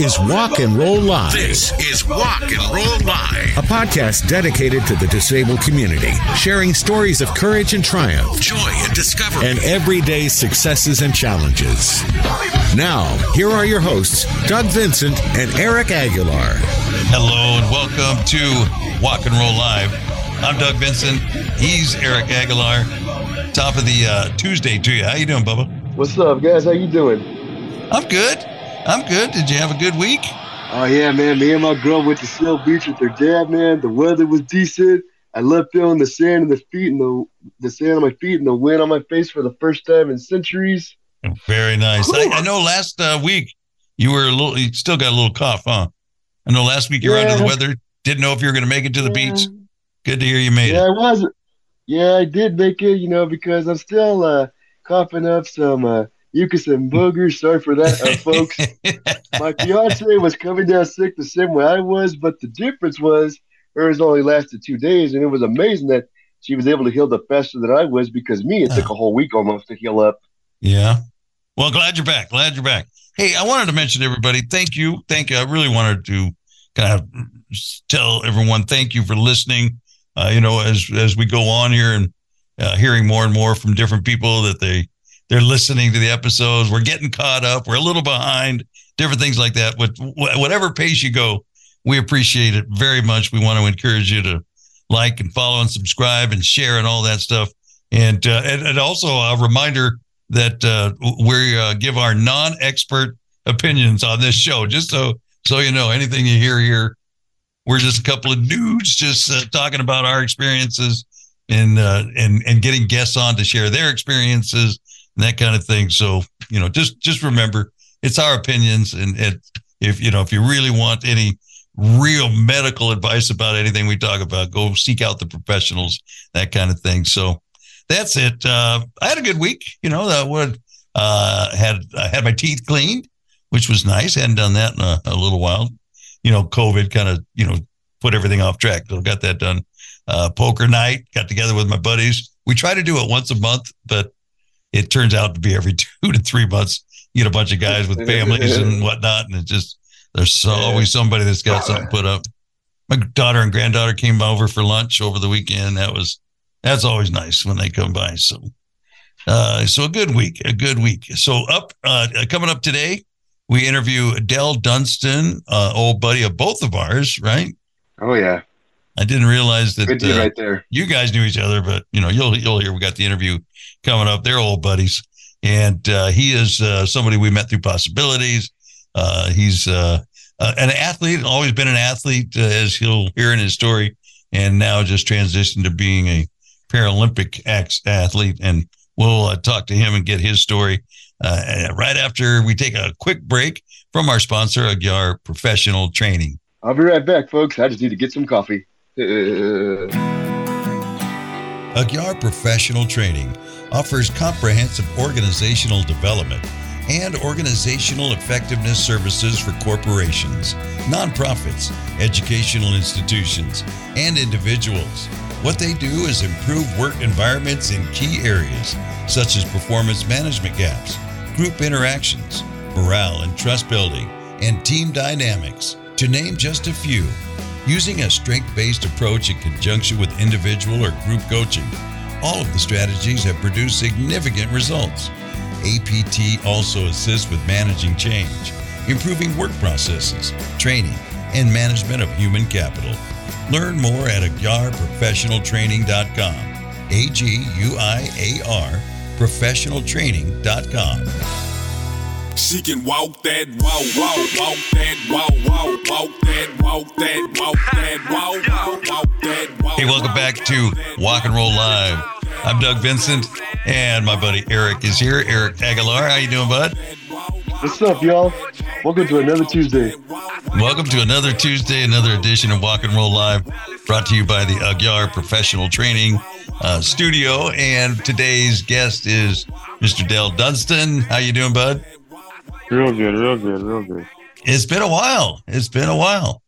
is Walk and Roll Live, This is Walk and Roll Live. a podcast dedicated to the disabled community, sharing stories of courage and triumph Joy and discovery. and everyday successes and challenges. Now, here are your hosts, Doug Vincent and Eric Aguilar. Hello and welcome to Walk and Roll Live. I'm Doug Vincent. He's Eric Aguilar. Top of the uh, Tuesday to you. How you doing, Bubba? What's up, guys? How you doing? I'm good. I'm good. Did you have a good week? Oh yeah, man. Me and my girl went to Seal Beach with her dad, man. The weather was decent. I love feeling the sand in the feet and the the sand on my feet and the wind on my face for the first time in centuries. Very nice. I, I know last uh, week you were a little. You still got a little cough, huh? I know last week you were under the weather. Didn't know if you were going to make it to the Yeah. beach. Good to hear you made it. Yeah, I was. Yeah, I did make it, you know, because I'm still uh, coughing up some uh, mucus and boogers. Sorry for that, uh, folks. My fiance was coming down sick the same way I was, but the difference was hers only lasted two days, and it was amazing that she was able to heal the faster than I was because me, it took a whole week almost to heal up. Yeah. Well, glad you're back. Glad you're back. Hey, I wanted to mention everybody, thank you. Thank you. I really wanted to kind of tell everyone thank you for listening. Uh, you know, as as we go on here and uh, hearing more and more from different people that they they're listening to the episodes. We're getting caught up. We're a little behind. Different things like that. With whatever pace you go, we appreciate it very much. We want to encourage you to like and follow and subscribe and share and all that stuff. And uh, and, and also a reminder that uh, we uh, give our non-expert opinions on this show, just so so you know. Anything you hear here, we're just a couple of dudes just uh, talking about our experiences and uh, and and getting guests on to share their experiences and that kind of thing. So you know, just just remember, it's our opinions, and if you know if you really want any real medical advice about anything we talk about, go seek out the professionals, that kind of thing. So that's it. Uh, I had a good week. You know, that would uh, had I had my teeth cleaned, which was nice. hadn't done that in a, a little while. You know, COVID kind of you know put everything off track. So got that done. Uh, poker night. Got together with my buddies. We try to do it once a month, but it turns out to be every two to three months. You get a bunch of guys with families and whatnot, and it just there's so, always somebody that's got something put up. My daughter and granddaughter came over for lunch over the weekend. That was that's always nice when they come by. So, uh, so a good week, a good week. So up uh, coming up today, we interview Del Dunston, uh, old buddy of both of ours, right? Oh yeah, I didn't realize that good uh, right there. you guys knew each other, but you know, you'll you'll hear we got the interview coming up. They're old buddies, and uh, he is uh, somebody we met through possibilities. Uh, he's uh, uh, an athlete, always been an athlete, uh, as he'll hear in his story, and now just transitioned to being a Paralympic ex- athlete. And we'll uh, talk to him and get his story uh, right after we take a quick break from our sponsor, Aguiar Professional Training. I'll be right back, folks. I just need to get some coffee. Aguiar Professional Training offers comprehensive organizational development and organizational effectiveness services for corporations, nonprofits, educational institutions, and individuals. What they do is improve work environments in key areas such as performance management gaps, group interactions, morale and trust building, and team dynamics, to name just a few. Using a strength based approach in conjunction with individual or group coaching, all of the strategies have produced significant results. APT also assists with managing change, improving work processes, training, and management of human capital. Learn more at aguiarprofessionaltraining.com. A G U I A R professionaltraining.com. She can walk that walk, walk, walk that walk, walk, walk that walk, that walk, that walk, walk, walk that walk. Hey, welcome back to Walk and Roll Live. I'm Doug Vincent, and my buddy Eric is here. Eric Aguilar, how you doing, bud? What's up, y'all? Welcome to another Tuesday. Welcome to another Tuesday, another edition of Walk and Roll Live, brought to you by the Aguiar Professional Training uh, Studio. And today's guest is Mr. Del Dunston. How you doing, bud? Real good, real good, real good. It's been a while. It's been a while.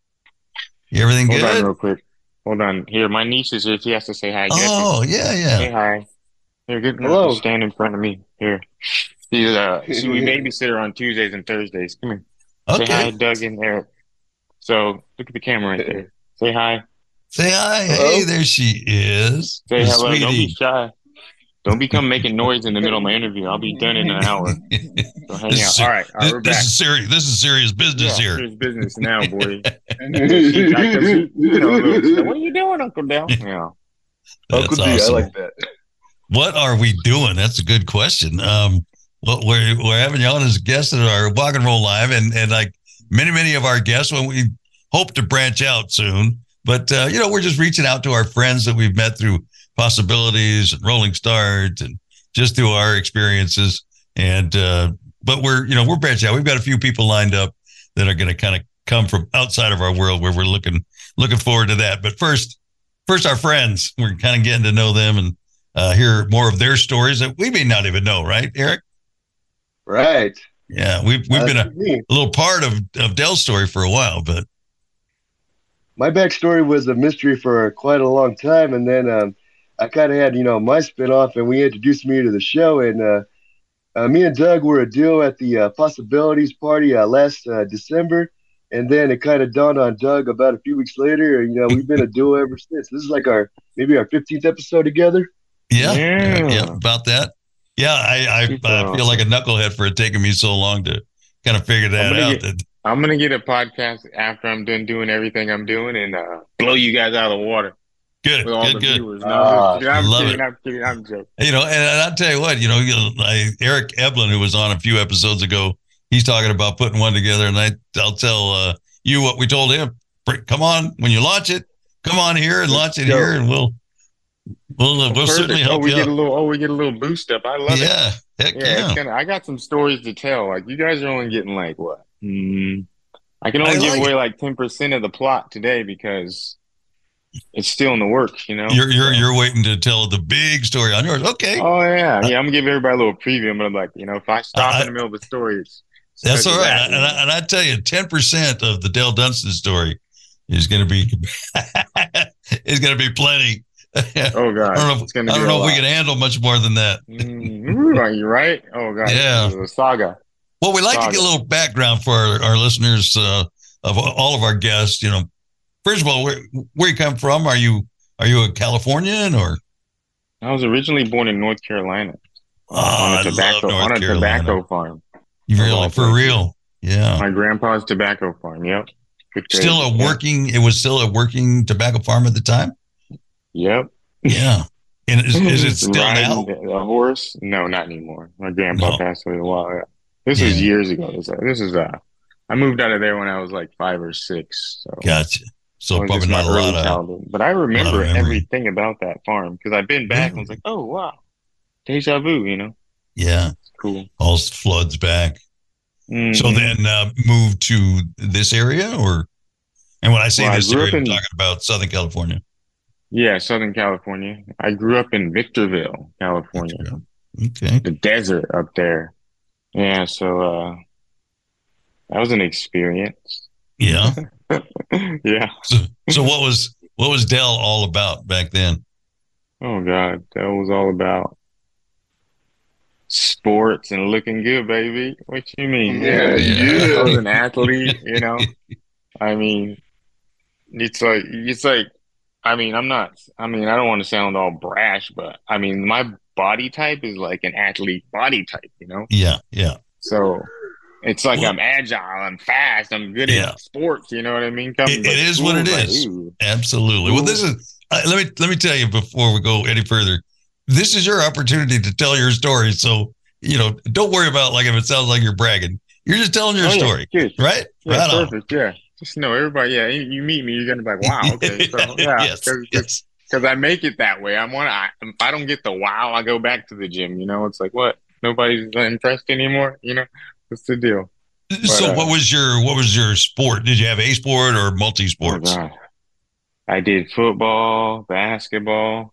Everything Hold on real quick. Hold on. Here, my niece is here. She has to say hi. Get Oh, yeah, yeah. Say yeah. hi. Here, get Hello. stand in front of me. Here. She's uh she we babysit her on Tuesdays and Thursdays. Come here. Say hi, Okay. Doug and Eric. So look at the camera right there. Say hi. Say hi. Hey, there she is. Say hello. Don't be shy. Don't become making noise in the middle of my interview. I'll be done in an hour. So hang This out. is- All right. All right, This, we're this is serious. This is serious business Yeah, here. serious business now, boy. You know, what are you doing, Uncle Dale? Yeah. Uncle That's D, I awesome. like that. What are we doing? That's a good question. Um, well, we're we're having you on as guests at our Walk and Roll Live, and and like many many of our guests, when we hope to branch out soon, but uh, you know we're just reaching out to our friends that we've met through possibilities and Rolling Start, and just through our experiences. And uh, but we're you know we're branching out. We've got a few people lined up that are going to kind of come from outside of our world, where we're looking looking forward to that. But first, first our friends, we're kind of getting to know them and uh, hear more of their stories that we may not even know, right, Eric? Right. Yeah, we've we've been a, me. a little part of of Del's story for a while, but my backstory was a mystery for quite a long time, and then um, I kind of had you know my spinoff, and we introduced me to the show, and uh, uh, me and Doug were a duo at the uh, Possibilities Party uh, last uh, December, and then it kind of dawned on Doug about a few weeks later, and you know we've been a duo ever since. This is like our maybe our fifteenth episode together. yeah, yeah, Yeah. yeah, about that. Yeah, I I, I feel like a knucklehead for it taking me so long to kind of figure that out. get- that, I'm gonna get a podcast after I'm done doing everything I'm doing and uh, blow you guys out of the water good, with all good, the good. viewers. No, Ah, I'm love kidding. it. I'm kidding. I'm joking. You know, and, and I'll tell you what, you know, you know, I, Eric Eblin, who was on a few episodes ago, he's talking about putting one together, and I I'll tell uh, you what we told him. Come on, when you launch it, come on here and launch it go. here, and we'll we'll uh, we'll Perfect. certainly oh, help we you get a little. Oh, we get a little boost up. I love it. Yeah, heck Yeah, yeah. it's gonna. I got some stories to tell. Like you guys are only getting like what? Hmm. I can only I give like away like ten percent of the plot today because it's still in the works. You know. You're you're you're waiting to tell the big story on yours. Okay, Oh yeah, yeah. I'm gonna give everybody a little preview, but I'm like, you know, if I stop I- in the middle of a story, it's that's all right. and. I, and I tell you, ten percent of the Dale Dunston story is going to be is to be plenty. Oh god, I don't know if- it's gonna I don't know if we can handle much more than that. Mm, are you right? Oh god, Yeah. a saga. Well, we like to get a little background for our, our listeners uh, of all of our guests. You know, first of all, where where you come from? Are you are you a Californian or? I was originally born in North Carolina Oh, on a tobacco love North on a Carolina. tobacco farm. You really for real? Yeah. My grandpa's tobacco farm. Yep. Still a. Yeah. working. It was still a working tobacco farm at the time. Yep. Yeah. And is, is it still now? A horse? No, not anymore. My grandpa No. passed away a while ago. This is years ago. This, this is uh, I moved out of there when I was like five or six. So Gotcha. So was probably not my a early lot of. childhood. But I remember everything about that farm because I've been back and was like, oh wow, deja vu. You know, Yeah. cool. All floods back. So Mhm. then uh, moved to this area, or and when I say Well, this grew area, up I'm talking about Southern California. yeah, Southern California. I grew up in Victorville, California. Okay. the desert up there. Yeah, so uh that was an experience. Yeah. yeah. So, so what was what was Del all about back then? Oh God, that was all about sports and looking good, baby. What you mean? Yeah, yeah. I was an athlete, you know. I mean, it's like it's like I mean, I'm not I mean, I don't want to sound all brash, but I mean, my body type is like an athlete body type, you know? Yeah, yeah, So it's like Well- I'm agile, I'm fast, I'm good Yeah. at sports. You know what I mean? It- to it is what it like, is. ooh. absolutely. Well, this is uh, let me let me tell you before we go any further. This is your opportunity to tell your story. So you know, don't worry about like if it sounds like you're bragging. You're just telling your Oh, story, good. right? Yeah, right on. perfect. Yeah, just know everybody. Yeah, you, you meet me, you're gonna be like, wow, okay. So yeah, yes, because yes. I make it that way. I want to. If I don't get the wow, I go back to the gym. You know, it's like what nobody's impressed anymore. You know, what's the deal? So, uh, what was your what was your sport? Did you have a sport or multi Oh, sports? God. I did football, basketball,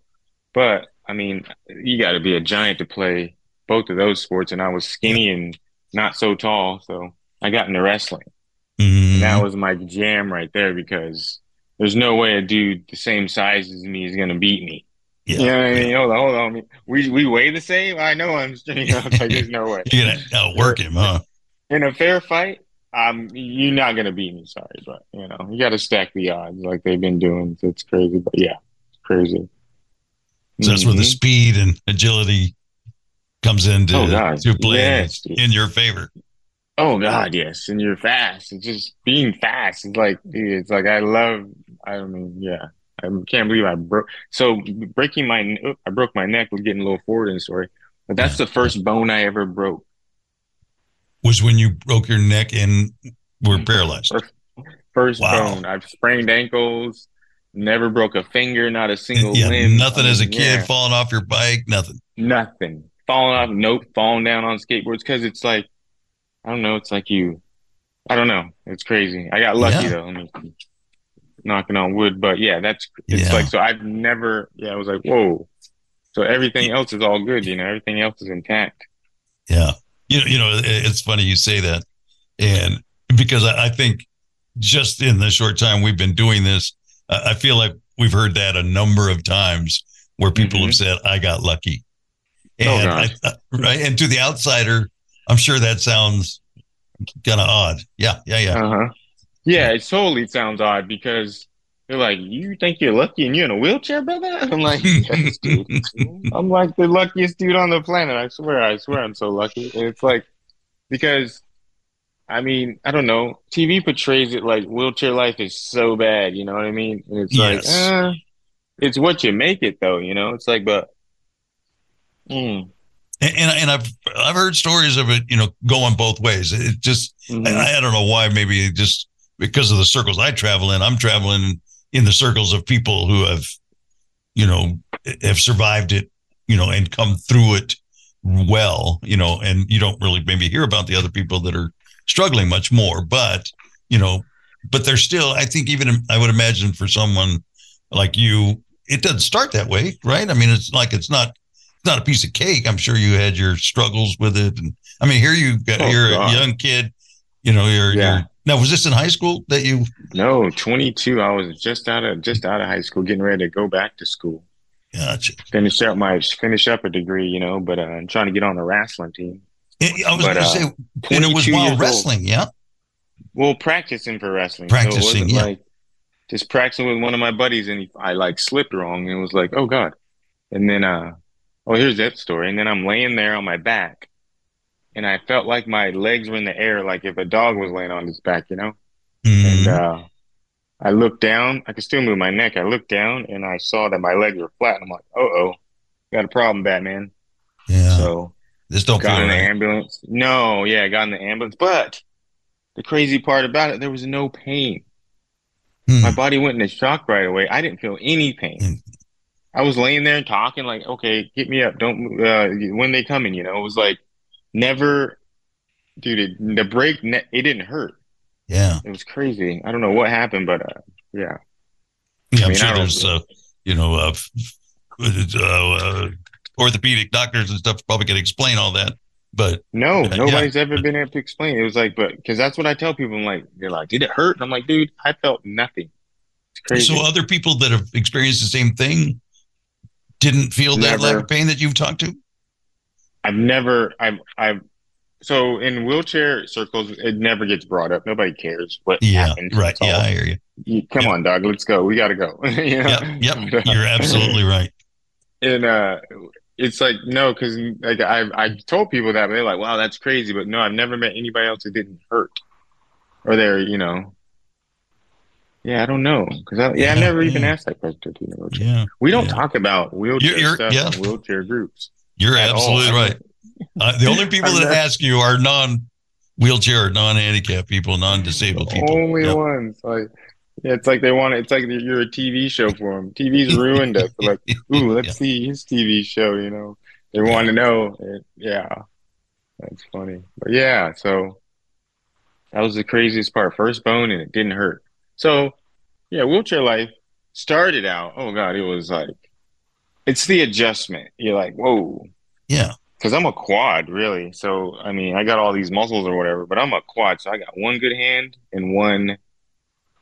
but I mean, you got to be a giant to play both of those sports. And I was skinny and not so tall, so I got into wrestling. Mhm. That was my jam right there because there's no way a dude the same size as me is gonna beat me. Yeah. You know what I mean? Hold on, hold on. We we weigh the same. I know I'm. You know, like, there's no way. You're gonna outwork him, huh? In a fair fight, um, you're not gonna beat me. Sorry, but you know, you got to stack the odds like they've been doing. It's crazy, but yeah, it's crazy. So that's where the Mhm. speed and agility comes into Oh, to play Yes. in your favor. Oh God, yes, and you're fast. It's just being fast. It's like, it's like I love. I mean, yeah, I can't believe I broke. So breaking my, I broke my neck. Was getting a little forward in the story, but that's the first bone I ever broke. Was when you broke your neck and were mm-hmm. paralyzed. First, first Wow. bone. I've sprained ankles. Never broke a finger. Not a single Yeah, limb. nothing as a kid, yeah. falling off your bike, nothing. Nothing. Falling off, nope. Falling down on skateboards because it's like, I don't know. It's like you, I don't know. It's crazy. I got lucky Yeah. though. I mean, knocking on wood, but yeah, that's it's like so. I've never. Yeah, I was like, whoa. So everything else is all good. You know, everything else is intact. Yeah. You know, you know, it's funny you say that. And because I, I think just in the short time we've been doing this, I I feel like we've heard that a number of times where people have said, I got lucky. Mm-hmm. Oh, And I, gosh. right. And to the outsider, I'm sure that sounds kind of odd. Yeah. Yeah. Yeah. Uh huh. Yeah, it totally sounds odd because they're like, "You think you're lucky and you're in a wheelchair, brother?" I'm like, "Yes, dude. I'm like the luckiest dude on the planet. I swear. I swear, I'm so lucky." And it's like because, I mean, I don't know. TV portrays it like wheelchair life is so bad. You know what I mean? And it's like, Yes. uh, it's what you make it, though. You know, it's like, but. Mm, And, and, and I've, I've heard stories of it, you know, going both ways. It just, mhm. I, I don't know why. Maybe it just because of the circles I travel in. I'm traveling in the circles of people who have, you know, have survived it, you know, and come through it well, you know. And you don't really maybe hear about the other people that are struggling much more, but you know, but they're still. I think even I would imagine for someone like you, it doesn't start that way, right? I mean, it's like it's not. It's not a piece of cake. I'm sure you had your struggles with it, and I mean, here you got Oh, you're God. a young kid. You know, you're, Yeah. you're now. Was this in high school that you? No, 22. I was just out of just out of high school, getting ready to go back to school. Gotcha. finish up my finish up a degree, you know, but uh, I'm trying to get on the wrestling team. I was going to uh, say, and it was while years old. wrestling. Yeah. Well, practicing for wrestling. Practicing, so it wasn't yeah. like just practicing with one of my buddies, and he, I like slipped wrong, and it was like, oh god. And then, uh, oh, here's that story. And then I'm laying there on my back, and I felt like my legs were in the air, like if a dog was laying on his back, you know. Mhm. And uh, I looked down. I could still move my neck. I looked down, and I saw that my legs were flat. I'm like, oh, oh, got a problem, Batman. yeah. So. this don't got in the ambulance. No, yeah, I got in the ambulance. But the crazy part about it, there was no pain. Hmm. My body went into shock right away. I didn't feel any pain. Hmm. I was laying there talking like, okay, get me up. Don't uh, when they coming, you know. It was like never, dude. It, the break, ne- it didn't hurt. Yeah. It was crazy. I don't know what happened, but uh, yeah. Yeah. I'm mean, sure there's, uh, you know, uh, uh, uh, orthopedic doctors and stuff probably can explain all that. But No, Yeah, nobody's ever been able to explain. It was like, but because that's what I tell people. I'm like, they're like, did it hurt? And I'm like, dude, I felt nothing. It's crazy. so other people that have experienced the same thing didn't feel that lack of pain that you've talked to. I've never, I've, I've, so in wheelchair circles, it never gets brought up. Nobody cares what Yeah. happened. Right. It's all- Yeah. I hear you. you- come Yep. on, dog. Let's go. We got to go. you know? Yep. Yep. You're absolutely right. And uh, it's like no, because like I I told people that, but they're like, "Wow, that's crazy." But no, I've never met anybody else who didn't hurt, or they're you know. Yeah, I don't know because I, yeah, I Yeah, never even asked that question. You. Yeah. We don't Yeah. talk about wheelchair You're- you're- stuff yeah. in wheelchair groups. You're absolutely I'm right. Uh, the only people that ask you are non wheelchair non handicapped people, non disabled people. Only Yep. ones like yeah, it's like they want it. it's like you're a TV show for them. TV's ruined us. Like, ooh, let's Yeah. see his TV show. You know, they want to know. It, yeah, that's funny. But yeah, so that was the craziest part. First bone, and it didn't hurt. So yeah, wheelchair life started out. Oh god, it was like it's the adjustment. You're like, whoa, Yeah. because I'm a quad, really. So I mean, I got all these muscles or whatever, but I'm a quad. So I got one good hand and one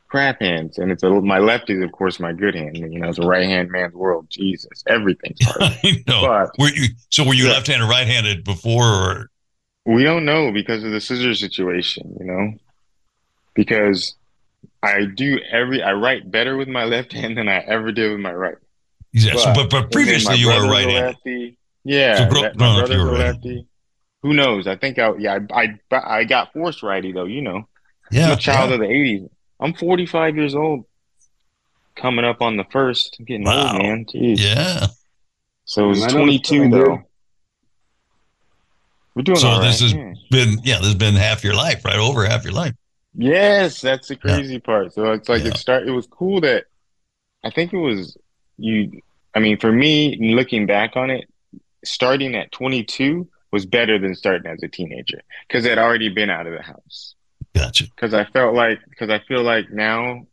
crap hands, and it's a my left is of course my good hand. You know, it's a right hand man's world. Jesus, everything's hard. Know. But- were you, so were you Yeah. left-handed, right-handed before, or We don't know because of the scissors situation, you know, because I do every I write better with my left hand than I ever did with my right. Yeah, so, But- but but And then previously you were brother's a right-handed. lefty. Yeah, So grow- that- my up, you brother's a right-handed. lefty. Who knows? I think I yeah I I, I got forced righty though. You know, Yeah, I'm a child yeah. of the '80s. I'm 45 years old, coming up on the first. I'm getting Wow. old, man. Jeez. yeah. So it was I know it's 22 though. We're doing So all right. this has yeah. been yeah, this has been half your life, right? Over half your life. Yes, that's the crazy part. So it's like Yeah. it start. It was cool that I think it was you. I mean, for me, looking back on it, starting at 22 was better than starting as a teenager because I'd already been out of the house. Gotcha. Because I felt like, because I feel like now,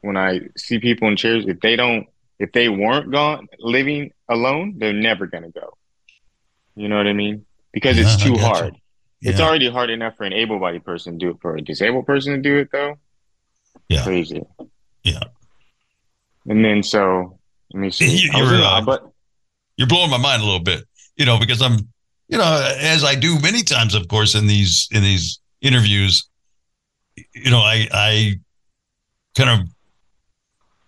when I see people in chairs, if they don't, if they weren't gone living alone, they're never gonna go. You know what I mean? Because it's Yeah, I too hard. It's already hard enough for an able-bodied person to do it. For a disabled person to do it, though, Yeah. crazy. Yeah. And then so let me see. You, you're, uh, but You're blowing my mind a little bit, you know, because I'm, you know, as I do many times, of course, in these in these interviews, you know, I I kind of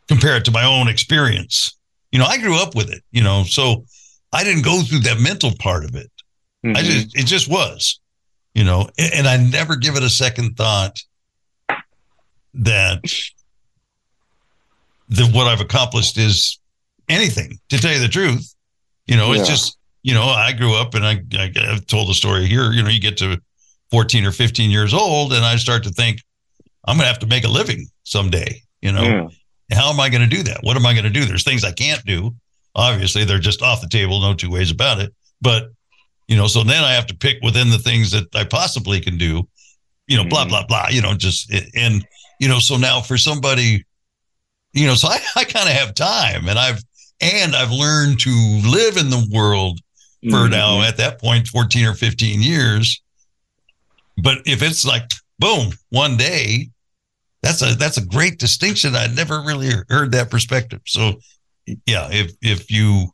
compare it to my own experience. You know, I grew up with it, you know, so I didn't go through that mental part of it. I Mhm. just it just was, you know, and, and I never give it a second thought that that what I've accomplished is anything. To tell you the truth, you know, it's just you know I grew up and I, I I've told the story here. You know, you get to fourteen or fifteen years old, and I start to think I'm going to have to make a living someday. You know, Yeah. how am I going to do that? What am I going to do? There's things I can't do. Obviously, they're just off the table, no two ways about it. But, you know, so then I have to pick within the things that I possibly can do, you know, blah, Mhm. blah, blah, you know, just, and, you know, so now for somebody, you know, so I, I kind of have time and I've, and I've learned to live in the world for Mhm. now at that point 14 or 15 years but if it's like boom one day that's a that's a great distinction i never really heard that perspective so yeah if if you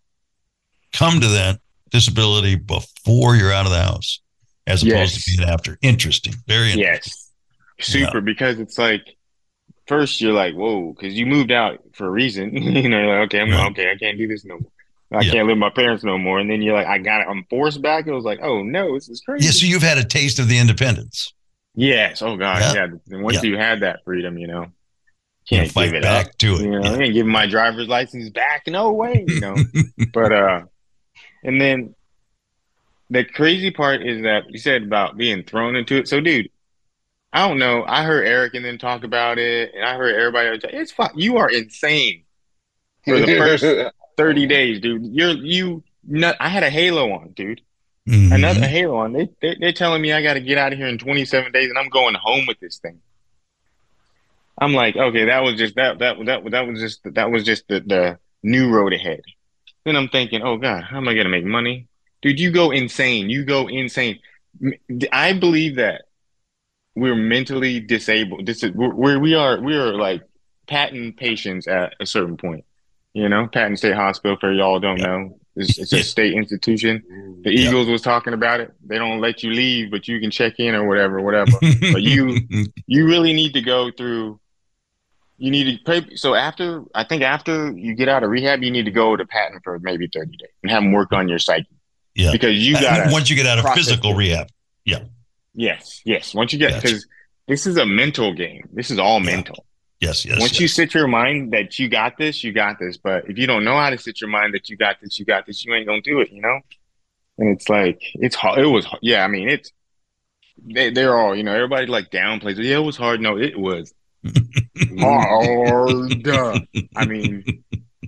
come to that disability before you're out of the house as opposed Yes. to being after interesting very interesting. Yes. Super, because it's like first you're like, whoa, because you moved out for a reason. you know, you're like, okay, I'm Right. okay, I can't do this no more. I Yeah. can't live with my parents no more. And then you're like, I got it, I'm forced back. It was like, oh no, this is crazy. yeah so you've had a taste of the independence yes. Oh God. Yeah. Yeah. And once Yeah. you had that freedom, you know, can't fight give it back up. to it You know, Yeah. I can't give my driver's license back. No way. You know. but uh and then the crazy part is that you said about being thrown into it. So dude, I don't know. I heard Eric and then talk about it, and I heard everybody else. It's fine. You are insane for the first 30 days, dude. You're you nut I had a halo on, dude. Mhm. Another halo on. They, they they're telling me I gotta get out of here in 27 days and I'm going home with this thing. I'm like, okay, that was just that that that that was just that was just the, the new road ahead. Then I'm thinking, oh God, how am I gonna make money? Dude, you go insane. You go insane. I believe that we're mentally disabled. This is where we are. We are like patent patients at a certain point. You know, Patton State Hospital. For y'all don't know, it's, it's Yeah. a state institution. The Yeah. Eagles was talking about it. They don't let you leave, but you can check in or whatever, whatever. But you- you really need to go through. You need to pay. So after, I think after you get out of rehab, you need to go to Patton for maybe thirty days and have them work on your psyche yeah because you uh, got once you get out of physical it. rehab Yes, yes. Once you get because this is a mental game. This is all Yeah. mental. yes yes Once yes. you sit your mind that you got this, you got this. But if you don't know how to sit your mind that you got this, you got this, you ain't gonna do it. You know. And it's like it's hard. It was yeah. I mean it's they they're all you know everybody like downplays. it. Yeah, it was hard. No, it was hard. I mean,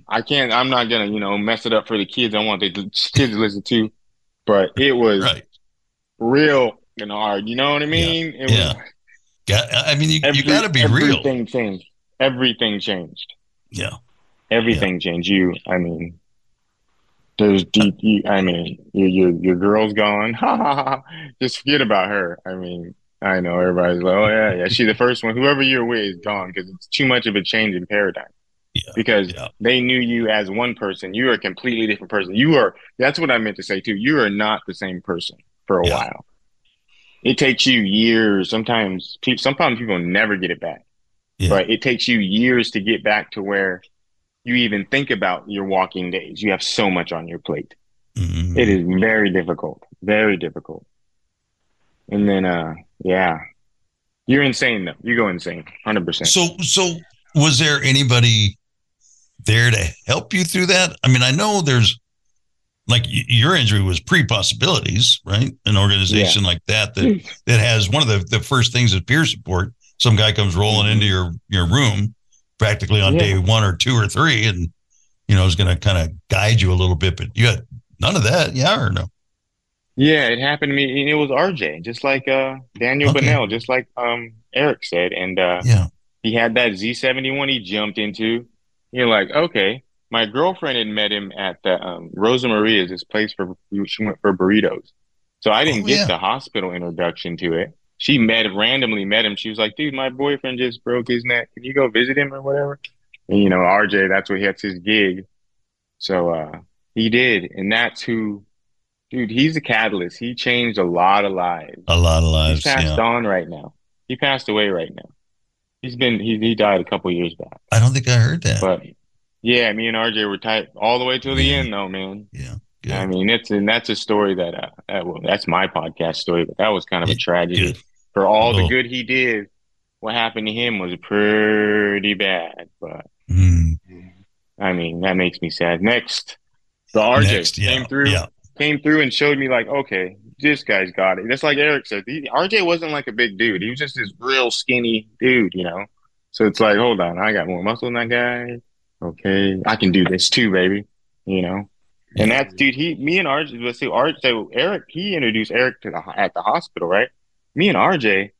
I can't. I'm not gonna you know mess it up for the kids. I want the kids to listen to, but it was right real and hard. You know what I mean? It Yeah. Got, I mean, you, you got to be real. Everything changed. Everything changed. Yeah. Everything changed. You, I mean, there's deep. I mean, your your your girl's gone. Ha ha ha. Just forget about her. I mean, I know everybody's like, oh yeah, yeah. She the first one. Whoever you're with is gone because it's too much of a change in paradigm. Yeah, because yeah. they knew you as one person. You are a completely different person. You are. That's what I meant to say too. You are not the same person for a Yeah. while. It takes you years. Sometimes, sometimes people never get it back. Yeah. But it takes you years to get back to where you even think about your walking days. You have so much on your plate. Mhm. It is very difficult. Very difficult. And then, uh, yeah, you're insane though. You go insane, hundred percent. So, so was there anybody there to help you through that? I mean, I know there's like your injury was pre possibilities, right? An organization like that that that has one of the the first things is peer support. Some guy comes rolling into your your room practically on Yeah. day one or two or three, and you know is going to kind of guide you a little bit. But you had none of that, yeah, or no? Yeah, it happened to me. And it was RJ, just like uh, Daniel Okay. Bennell, just like um, Eric said. And uh, Yeah, he had that Z71 he jumped into. You're like, okay. My girlfriend had met him at the um, Rosa Maria's, this place for she went for burritos. So I didn't Oh, get yeah. the hospital introduction to it. She met randomly met him. She was like, dude, my boyfriend just broke his neck. Can you go visit him or whatever? And you know, RJ, that's what he that's his gig. So uh he did. And that's who dude, he's a catalyst. He changed a lot of lives. a lot of lives. He's passed Yeah, on right now. He passed away right now. He's been he he died a couple years back. I don't think I heard that. But yeah, me and RJ were tight all the way till the end though, man. yeah, good. I mean, it's and that's a story that uh, that well, that's my podcast story, but that was kind of a tragedy good. for all the good he did. What happened to him was pretty bad, but Mm, I mean that makes me sad. Next, the RJ next, yeah, came through, Yeah, came through and showed me like, okay, this guy's got it. Just like Eric said, he, RJ wasn't like a big dude. He was just this real skinny dude, you know. So it's like, hold on, I got more muscle than that guy. Okay, I can do this too, baby. You know. And that's dude. He, me and RJ. Let's see, RJ. So Eric, he introduced Eric to the at the hospital, right? Me and RJ.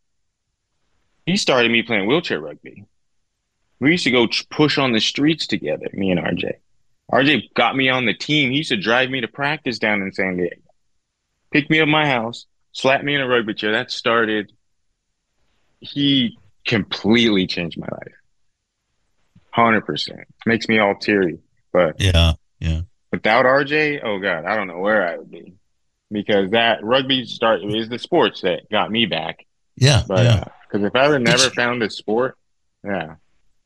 He started me playing wheelchair rugby. We used to go push on the streets together. Me and RJ. RJ got me on the team. He used to drive me to practice down in San Diego, pick me up my house, slap me in a rugby chair. That started. He completely changed my life. Hundred percent makes me all teary, but yeah, yeah. without RJ, oh god, I don't know where I would be, because that rugby start is the sports that got me back. Yeah, But yeah. because if I would never It's- found a sport, yeah,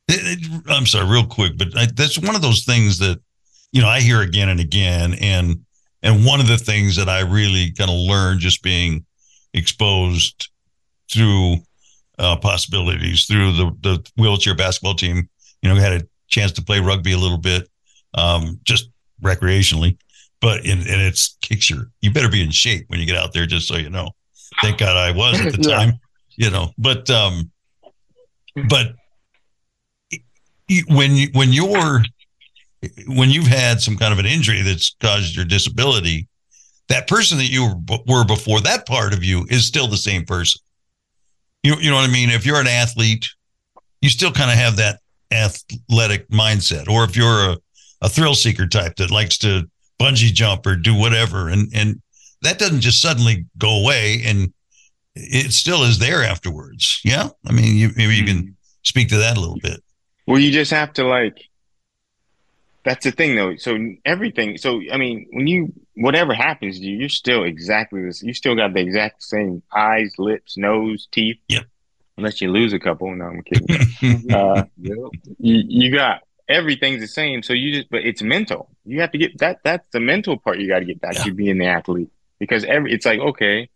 It- it- I'm sorry, real quick, but I, that's one of those things that you know I hear again and again, and and one of the things that I really kind of learned just being exposed through uh, possibilities through the the wheelchair basketball team. You know, had a chance to play rugby a little bit, um, just recreationally, but in, and it's kicks your you better be in shape when you get out there. Just so you know, thank God I was at the Yeah. time. You know, but um, but when you when you're when you've had some kind of an injury that's caused your disability, that person that you were- were before that part of you is still the same person. You you know what I mean? If you're an athlete, you still kind of have that athletic mindset, or if you're a, a thrill seeker type that likes to bungee jump or do whatever, and and that doesn't just suddenly go away, and it still is there afterwards. Yeah, I mean, you, maybe you can hmm. speak to that a little bit. Well, you just have to like. That's the thing, though. So everything. So I mean, when you whatever happens to you, you're still exactly this. You still got the exact same eyes, lips, nose, teeth. Yep. Unless you lose a couple. No, I'm kidding. uh, you, you got everything's the same. So you just, but it's mental. You have to get that. That's the mental part. You got to get back Yeah. to being the athlete because every it's like okay,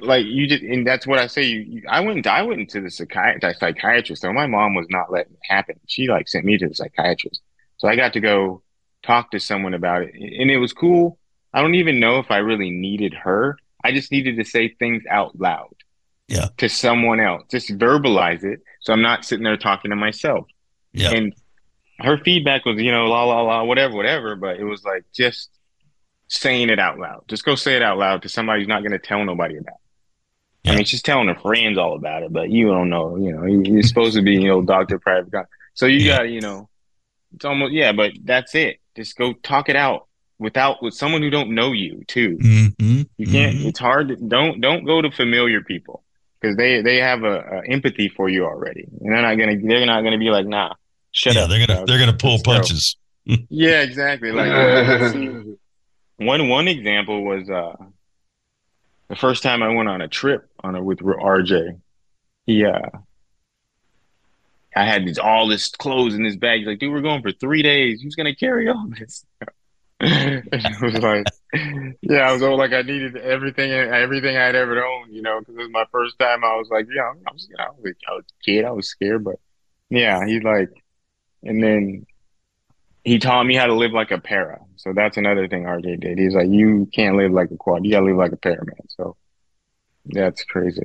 like you just, and that's what I say. You, you I went, I went into the psychiatrist. Psychiatrist. So my mom was not letting it happen. She like sent me to the psychiatrist. So I got to go talk to someone about it, and it was cool. I don't even know if I really needed her. I just needed to say things out loud. Yeah. To someone else, just verbalize it. So I'm not sitting there talking to myself. Yeah. And her feedback was, you know, la la la, whatever, whatever. But it was like just saying it out loud. Just go say it out loud to somebody who's not going to tell nobody about. It. I mean, she's telling her friends all about it, but you don't know. You know, you- you're supposed to be, you know, doctor private. guy. So you Yeah. got, you know, it's almost yeah. But that's it. Just go talk it out without with someone who don't know you too. Mhm. You can't. Mhm. It's hard. To, don't don't go to familiar people. Because they they have a, a empathy for you already, and they're not gonna they're not gonna be like, nah, shut yeah, up. they're gonna they're gonna pull Let's go." punches. Yeah, exactly. Like see, one one example was uh the first time I went on a trip on a with RJ. He uh I had these all this clothes in this bag. He's like, dude, we're going for three days. Who's gonna carry all this? And I was like, yeah, I was all like, I needed everything, everything I'd ever owned, you know, because it was my first time. I was like, yeah, I was, you know, I was, I was a kid, I was scared, but yeah, he's like, and then he taught me how to live like a para. So that's another thing RJ did. He's like, you can't live like a quad. You gotta live like a para, man. So that's crazy.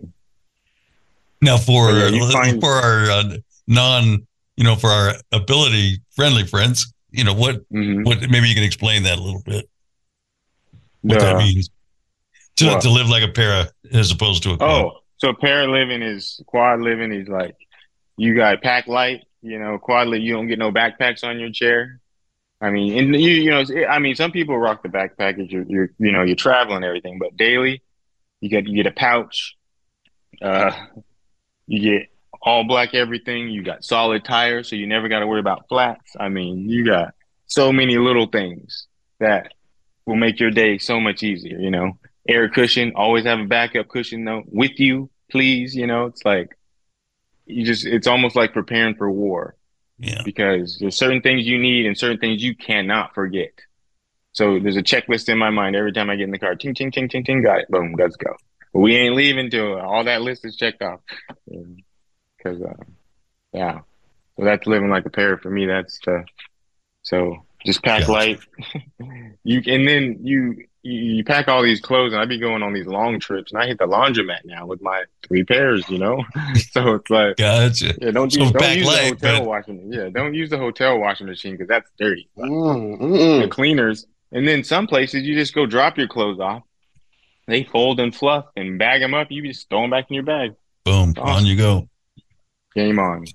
Now for yeah, find- for our uh, non, you know, for our ability friendly friends, you know what hmm what maybe you can explain that a little bit what that means to what? to live like a para as opposed to a quad. Oh, so para living is quad living is like you got pack light, you know, quad you don't get no backpacks on your chair. I mean, and you you know, I mean, some people rock the backpack if you're you're you know you're traveling everything, but daily you get you get a pouch, uh, you get all black everything. You got solid tires, so you never got to worry about flats. I mean, you got so many little things that will make your day so much easier. You know, air cushion, always have a backup cushion though with you, please. You know, it's like you just it's almost like preparing for war Yeah. because there's certain things you need and certain things you cannot forget. So there's a checklist in my mind every time I get in the car. Ting, ting, ting, ting, ting. Got it. Boom. Let's go. But we ain't leaving till all that list is checked off. Because, uh, yeah. So that's living like a para for me. That's the, so just pack Gotcha. light. you, and then you, you, you pack all these clothes and I be going on these long trips and I hit the laundromat now with my three pairs, you know? so it's like, Gotcha. yeah, don't So use, don't back use light, the hotel but- washing. Yeah, don't use the hotel washing machine because that's dirty. Mm, The cleaners, and then some places you just go drop your clothes off. They fold and fluff and bag them up. You just throw them back in your bag. Boom. Awesome. On you go. Game on.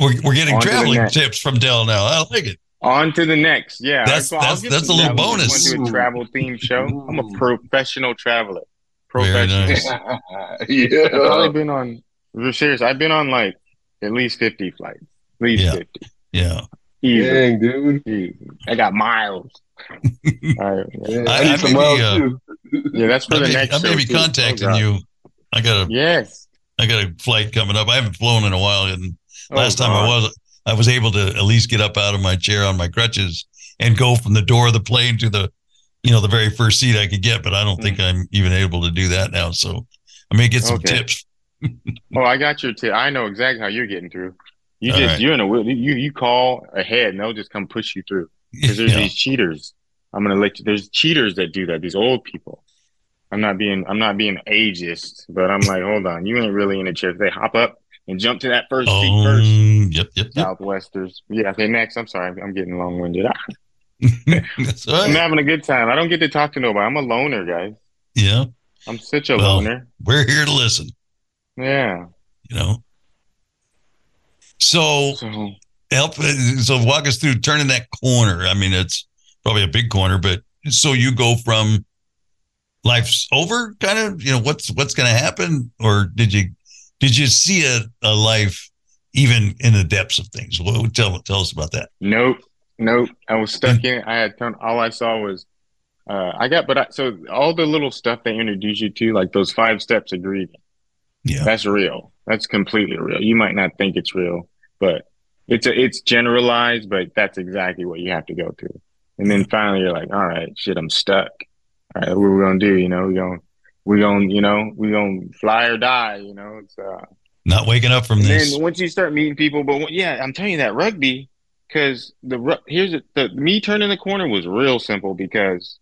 We're, we're getting On traveling tips from Del now. I like it. On to the next. Yeah, That's- I'll that's- that's a little that. We bonus. Went to a travel themed show. I'm a professional traveler. Very Professional. nice. I've probably been on. We're serious. I've been on like at least 50 flights. At least Yeah. 50. Yeah. Easy. Dang, dude. Easy. I got miles. All right. Yeah, I- I, need I some may be, miles uh, too. Yeah, that's for I the may, next I may show, be contacting Oh, you. I got a Yes. I got a flight coming up. I haven't flown in a while, and Oh, last time I was, I was able to at least get up out of my chair on my crutches and go from the door of the plane to the, you know, the very first seat I could get. But I don't think I'm even able to do that now. So I may get some Mm. Okay. tips. Oh, I got your tip. I know exactly how you're getting through. You All just right. you're in a wheel- you you call ahead and they'll just come push you through because there's Yeah. these cheaters. I'm gonna let you. There's cheaters that do that. These old people. I'm not being I'm not being ageist, but I'm like, hold on, you ain't really in a chair. They hop up and jump to that first seat Oh, first. yep, yep, yep. Southwesters. Yeah. Okay. Next. I'm sorry. I'm getting long winded. All I'm having a good time. I don't get to talk to nobody. I'm a loner, guys. Yeah, I'm such a Well- loner. we're here to listen. Yeah. You know. So So help. So walk us through turning that corner. I mean, it's probably a big corner, but so you go from life's over, kind of. You know what's what's going to happen, or did you did you see a, a life even in the depths of things? Well, tell tell us about that. Nope, nope. I was stuck in it. I had ton, all I saw was uh, I got, but I, so all the little stuff they introduce you to, like those five steps of grieving, Yeah, that's real. That's completely real. You might not think it's real, but it's a, it's generalized, but that's exactly what you have to go through. And then finally, you're like, all right, shit, I'm stuck. All right, what are we gonna do? You know, we gonna we gonna, you know, we gonna fly or die. You know, it's uh. not waking up from this. then once you start meeting people, but when- yeah, I'm telling you that rugby, because the here's the, the me turning the corner was real simple because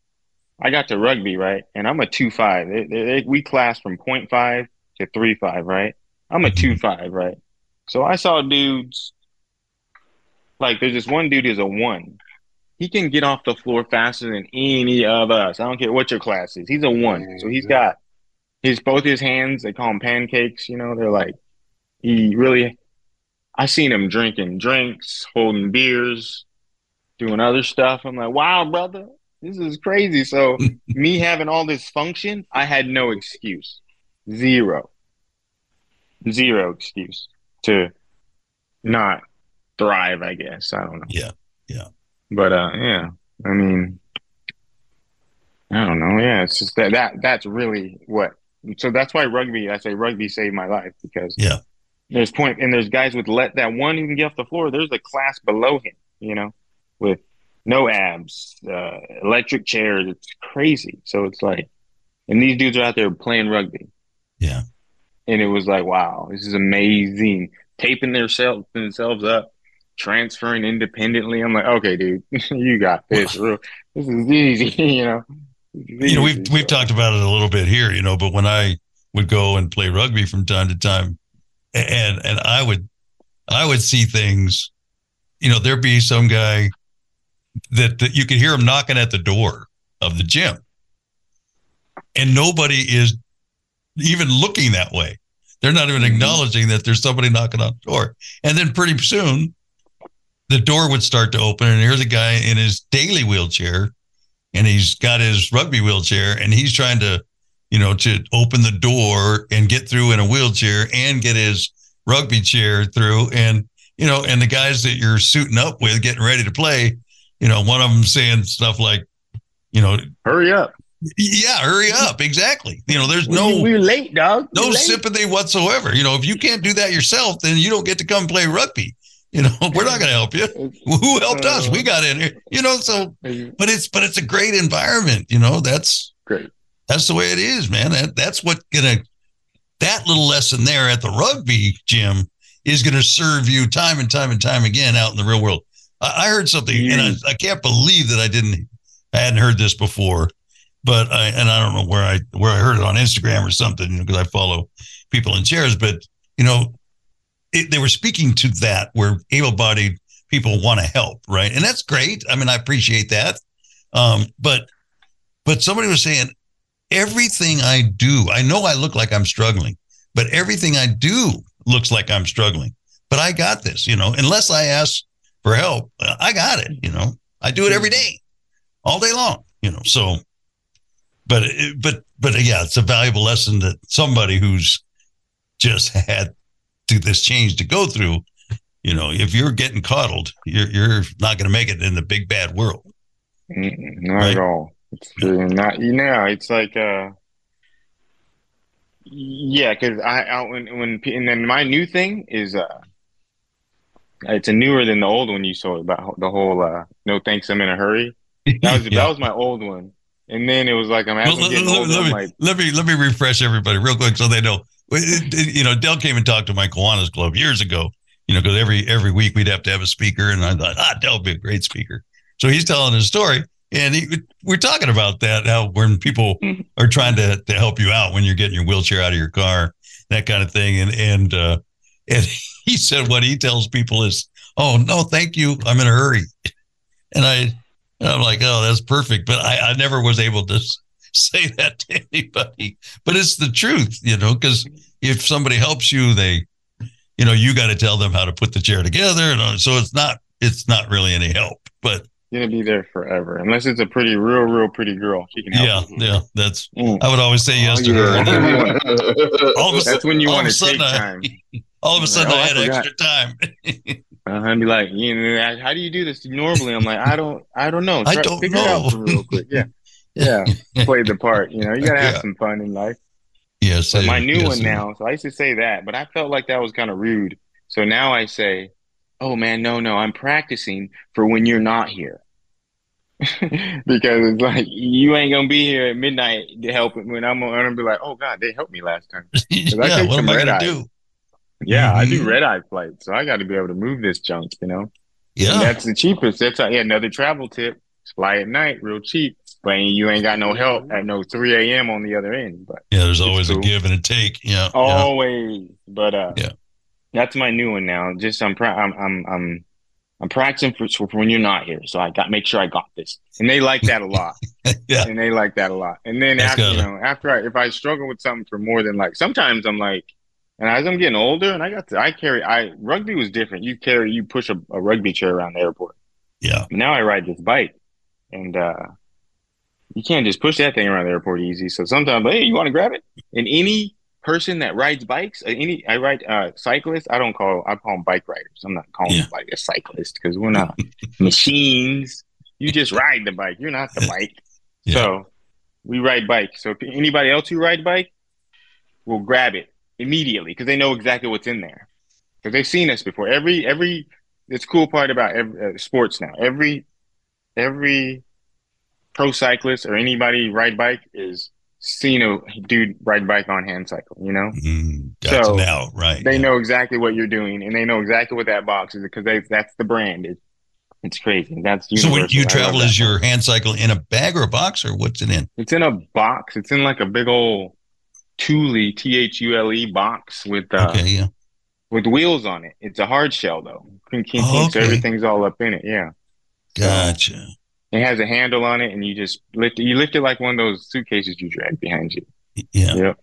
I got to rugby right, and I'm a two five. They, they- we class from point five to three five, right? I'm a two five, right? So I saw dudes like there's this one dude who's a one. He can get off the floor faster than any of us. I don't care what your class is. He's a one, so he's got his both his hands. They call them pancakes. You know, they're like he really I seen him drinking drinks, holding beers, doing other stuff. I'm like, wow, brother, this is crazy. So me having all this function, I had no excuse. Zero. zero excuse to not thrive. I guess I don't know. Yeah, yeah. But uh, yeah. I mean, I don't know. Yeah, it's just that that that's really what. So that's why rugby. I say rugby saved my life because Yeah. there's point and there's guys with let that one even get off the floor. There's a class below him, you know, with no abs, uh, electric chairs. It's crazy. So it's like, and these dudes are out there playing rugby. Yeah. And it was like, wow, this is amazing. Taping themselves themselves up, transferring independently. I'm like, okay, dude, you got this. Real, this is easy, you know. you know we've we've talked about it a little bit here you know but when i would go and play rugby from time to time and and i would i would see things you know there'd be some guy that, that you could hear him knocking at the door of the gym and nobody is even looking that way they're not even mm-hmm. acknowledging that there's somebody knocking on the door and then pretty soon the door would start to open and here's a guy in his daily wheelchair and he's got his rugby wheelchair and he's trying to you know to open the door and get through in a wheelchair and get his rugby chair through and you know and the guys that you're suiting up with getting ready to play you know one of them saying stuff like you know Hurry up. yeah hurry up exactly you know there's no we're late, dog. no We're late. sympathy whatsoever you know if you can't do that yourself then you don't get to come play rugby you know we're not going to help you. Who helped us? We uh, got in here you know so but it's but it's a great environment you know that's Great. that's the way it is man. That, that's what gonna that little lesson there at the rugby gym is gonna serve you time and time and time again out in the real world. I, I heard something and I, mm. I can't believe that i didn't i hadn't heard this before but i and i don't know where i where i heard it on instagram or something because i follow people in chairs but you know it, they were speaking to that where able-bodied people want to help right? And that's great. I mean i appreciate that. Um, but but somebody was saying everything i do i know i look like i'm struggling but everything i do looks like i'm struggling. But i got this you know? Unless i ask for help i got it you know? I do it every day all day long you know? So but but but yeah it's a valuable lesson that somebody who's just had to this change to go through you know if you're getting coddled you're you're not going to make it in the big bad world not Right. at all. It's not you know. It's like uh, yeah, because I, I when when and then my new thing is uh, it's a newer than the old one you saw about the whole uh, no thanks I'm in a hurry. That was Yeah. that was my old one, and then it was like I'm Well, let, let- older, let I'm like let me let me refresh everybody real quick so they know. You know, Del came and talked to my Kiwanis Club years ago. You know, because every every week we'd have to have a speaker, and I thought, ah, Del would be a great speaker. So he's telling his story, and he, we're talking about that how when people are trying to to help you out when you're getting your wheelchair out of your car, that kind of thing, and and uh, and he said what he tells people is, oh no, thank you, I'm in a hurry, and I. And I'm like, oh, that's perfect. But I, I never was able to say that to anybody. But it's the truth, you know, because if somebody helps you, they, you know, you got to tell them how to put the chair together. And so it's not, it's not really any help. But gonna be there forever unless it's a pretty real real pretty girl. She can help. yeah, you. yeah, that's, Mm. I would always say yes to her. And then all of a That's when you want to take sudden, I- time. all of a sudden Oh, I I had forgot. extra time. Uh, and be like, you know, how do you do this normally? I'm like, I don't, I don't know. I don't figure it out know. real quick. Yeah, yeah. Play the part. You know, you gotta have Yeah. some fun in life. yes. But my new yes, one now. So I used to say that, but I felt like that was kind of rude. So now I say, oh man, no, no, I'm practicing for when you're not here. because it's like you ain't gonna be here at midnight to help when I'm gonna, be like, oh god, they helped me last time. Yeah, what am I gonna eye. do? Yeah, I do Mhm. red eye flights, so I got to be able to move this junk, you know. And Yeah. that's the cheapest. That's yeah, another travel tip. Fly at night, real cheap. But you ain't got no help at no 3 a.m. on the other end. But Yeah. There's always cool. a give and a take. Yeah. yeah. always. But uh, Yeah. that's my new one now. Just I'm I'm I'm I'm I'm practicing for, for when you're not here. So I got make sure I got this, and they like that a lot. Yeah. and they like that a lot. And then That's after you know, after I, if I struggle with something for more than like, sometimes I'm like, and as I'm getting older, and I got to, I carry, I rugby was different. You carry, you push a, a rugby chair around the airport. Yeah. Now I ride this bike, and uh you can't just push that thing around the airport easy. So sometimes, hey, you want to grab it? And any person that rides bikes. uh, Any I ride uh, cyclists. I don't call I call them bike riders. I'm not calling Yeah. them like a cyclist because we're not machines. You just ride the bike. You're not the bike. Yeah. So we ride bikes. So if anybody else who ride bike will grab it immediately because they know exactly what's in there because they've seen us before. Every every it's cool part about every, uh, sports now. Every every pro cyclist or anybody ride bike is seen a dude ride bike on hand cycle. You know, Mm, So, now, right? they yeah. know exactly what you're doing and they know exactly what that box is because they that's the brand. It, it's crazy. That's So when you travel, is your hand cycle in a bag or a box, or what's it in? It's in a box. It's in like a big old Thule T H U L E box with uh, okay, yeah. with wheels on it. It's a hard shell though. King, king, Oh, king, So everything's all up in it. Yeah. Gotcha. It has a handle on it, and you just lift it. You lift it like one of those suitcases you drag behind you. Yeah. Yep.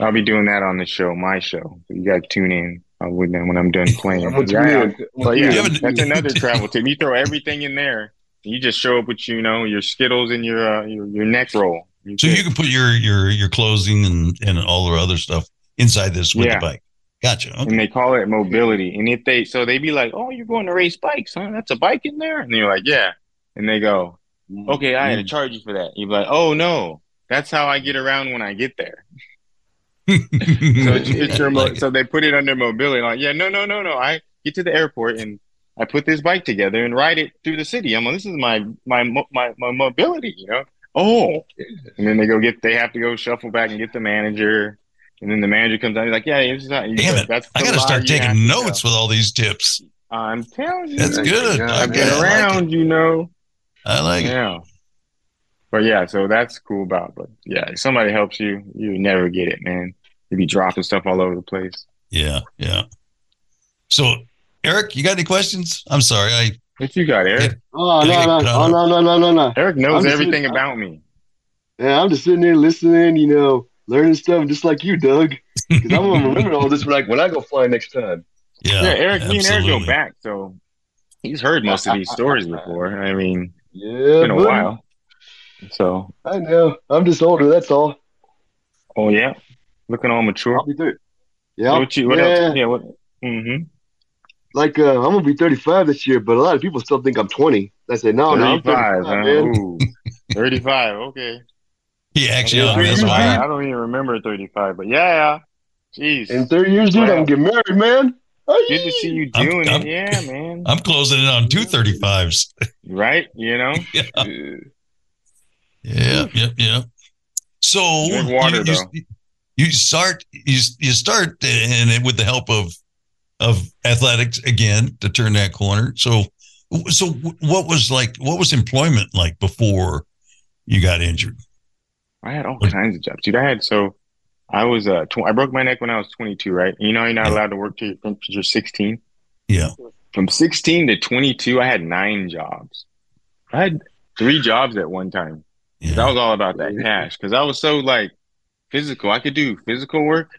I'll be doing that on the show, my show. So you got to tune in uh, when when I'm done playing. I'm Yeah, tune yeah. in. I'm But yeah, tune You in. haven't- that's another travel tip. You throw everything in there. You just show up with you know your Skittles and your uh, your, your neck roll. So you can put your your your clothing and and all the other stuff inside this with Yeah. the bike. Gotcha. Okay. and they call it mobility. And if they so they be like, "Oh, you're going to race bikes, huh? That's a bike in there." And you're like, "Yeah," and they go, mm-hmm. "Okay, I had to mm-hmm. charge you for that." You're like, "Oh no, that's how I get around when I get there." So it's, it's your mo- so they put it under mobility. Like, yeah, no, no, no, no. I get to the airport and I put this bike together and ride it through the city. I'm like, this is my my my my mobility, you know. Oh, and then they go get they have to go shuffle back and get the manager, and then the manager comes out. And he's like, yeah, this is not, Damn it! That's I got to start taking notes with all these tips. I'm telling you, That's good. I've Get I like around, you know. I like it. Yeah. But yeah, so that's cool about. But yeah, if somebody helps you, you never get it, man. You be dropping stuff all over the place. Yeah, yeah. So, Eric, you got any questions? I'm sorry. I What you got, Eric? Oh Yeah, no, no, no, oh, no, no, no, no, no. Eric knows everything sitting- about me. Yeah, I'm just sitting there listening, you know, learning stuff, just like you, Doug. Because I'm gonna remember all this when I when I go fly next time. yeah, Yeah, Eric, me and Eric go back, so he's heard most of these stories before. I mean, Yeah, it's been a while. So, I know. I'm just older. That's all. oh yeah, looking all mature. I'll be thirty. Yeah, What you? What yeah. else? Yeah. What? Mm-hmm. Like uh, I'm gonna be 35 this year, but a lot of people still think I'm 20. I say no, no, I'm 35, 35, huh? man. Ooh, 35. Okay. He actually Yeah, on this I don't even remember 35, but yeah, Jeez. In 30 years, dude, I'm gonna get married, man. Oh, Good to see you I'm- doing I'm- it. Yeah, man. I'm closing in on two thirty fives. Right? You know? Uh, yeah. Yeah, yep, yep. So water, you, you, you start you you start and it- with the help of of athletics again to turn that corner. So so what was like what was employment like before you got injured? I had all kinds of jobs, dude. I had so I was uh tw- I broke my neck when I was 22, right? You know you're not allowed to work till you're, you're 16. Yeah. From 16 to 22, I had nine jobs. I had three jobs at one time. That was all about that cash because I was so like physical. I could do physical work.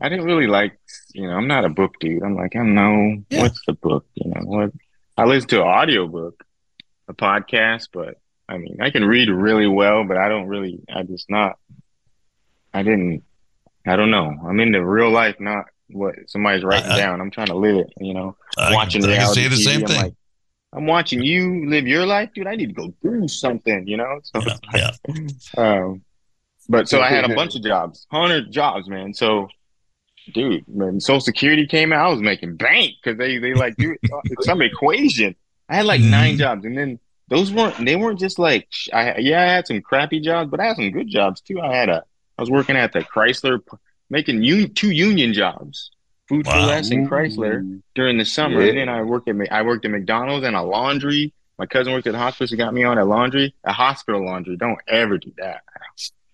I didn't really like, you know, I'm not a book dude. I'm like, I don't know Yeah. what's the book, you know, what I listen to an audiobook, a podcast, but I mean, I can read really well, but I don't really, I just not, I didn't, I don't know. I'm into real life, not what somebody's writing I- down. I'm trying to live it, you know, I, watching I can reality say the TV, same I'm thing. like, I'm watching you live your life, dude. I need to go do something, you know? So yeah, yeah. um, but so I had a bunch of jobs, hundred jobs, man. So, dude, when Social Security came out, I was making bank because they they like do some equation. I had like nine Mhm. jobs, and then those weren't they weren't just like I yeah I had some crappy jobs, but I had some good jobs too. I had a I was working at the Chrysler, making un, two union jobs, Food 4 Less and Chrysler during the summer. Yeah. And then I worked at I worked at McDonald's and a laundry. My cousin worked at the hospital. She got me on a laundry, a hospital laundry. Don't ever do that.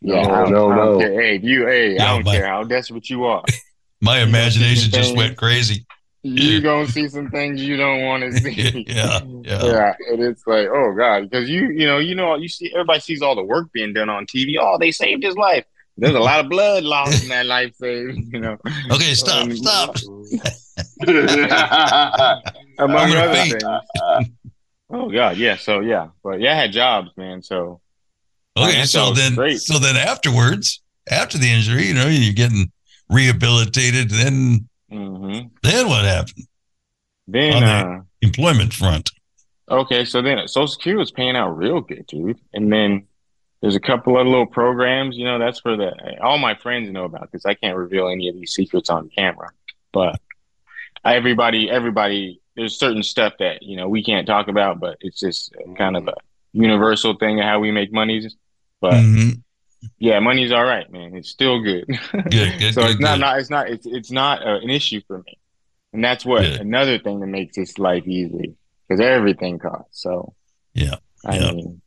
No, I no, no. Hey, you, hey, Yeah, I don't but- care how desperate you are. My imagination just things. went crazy. You gonna see some things you don't want to see. Yeah, yeah. yeah. And it's like, oh god, because you, you know, you know, you see, everybody sees all the work being done on TV. Oh, they saved his life. There's a lot of blood lost in that life saved. You know, Okay, stop, Um, stop. among other things. Oh god, yeah. So yeah, but yeah, I had jobs, man. So Okay, so then great. so then afterwards, after the injury, you know, you're getting rehabilitated. Then, hmm then what happened? Then, On the- uh, Employment front. okay, so then Social Security was paying out real good, dude. And then there's a couple of little programs, you know, that's for the all my friends know about this. I can't reveal any of these secrets on camera, but everybody, everybody, there's certain stuff that you know we can't talk about, but it's just kind of a universal thing of how we make monies. But Mhm. yeah, money's all right, man. It's still good. Good, good, so good, it's not, not it's not it's it's not uh, an issue for me, and that's what Good. another thing that makes this life easy because everything costs. So Yeah, I yeah. mean,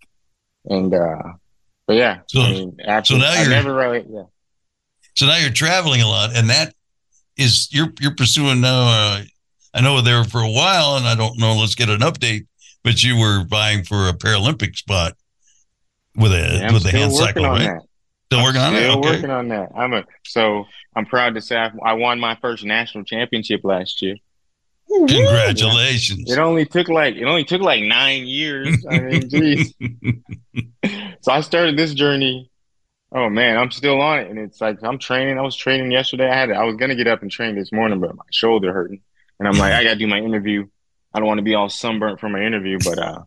and uh, but yeah, So- I mean, absolutely, now I you're- never really yeah. So now you're traveling a lot, and that is you're you're pursuing now. Uh, I know there for a while, and I don't know. Let's get an update. But you were vying for a Paralympic spot with a Yeah, with a hand cycle, right? that. Still working on it. Still Okay. working on that. I'm a so I'm proud to say I, I won my first national championship last year. Congratulations. It only took like it only took like nine years. I mean, geez. so I started this journey. Oh man, I'm still on it, and it's like I'm training. I was training yesterday. I had I was gonna get up and train this morning, but my shoulder hurting, and I'm like, I gotta do my interview. I don't want to be all sunburnt for my interview, but uh,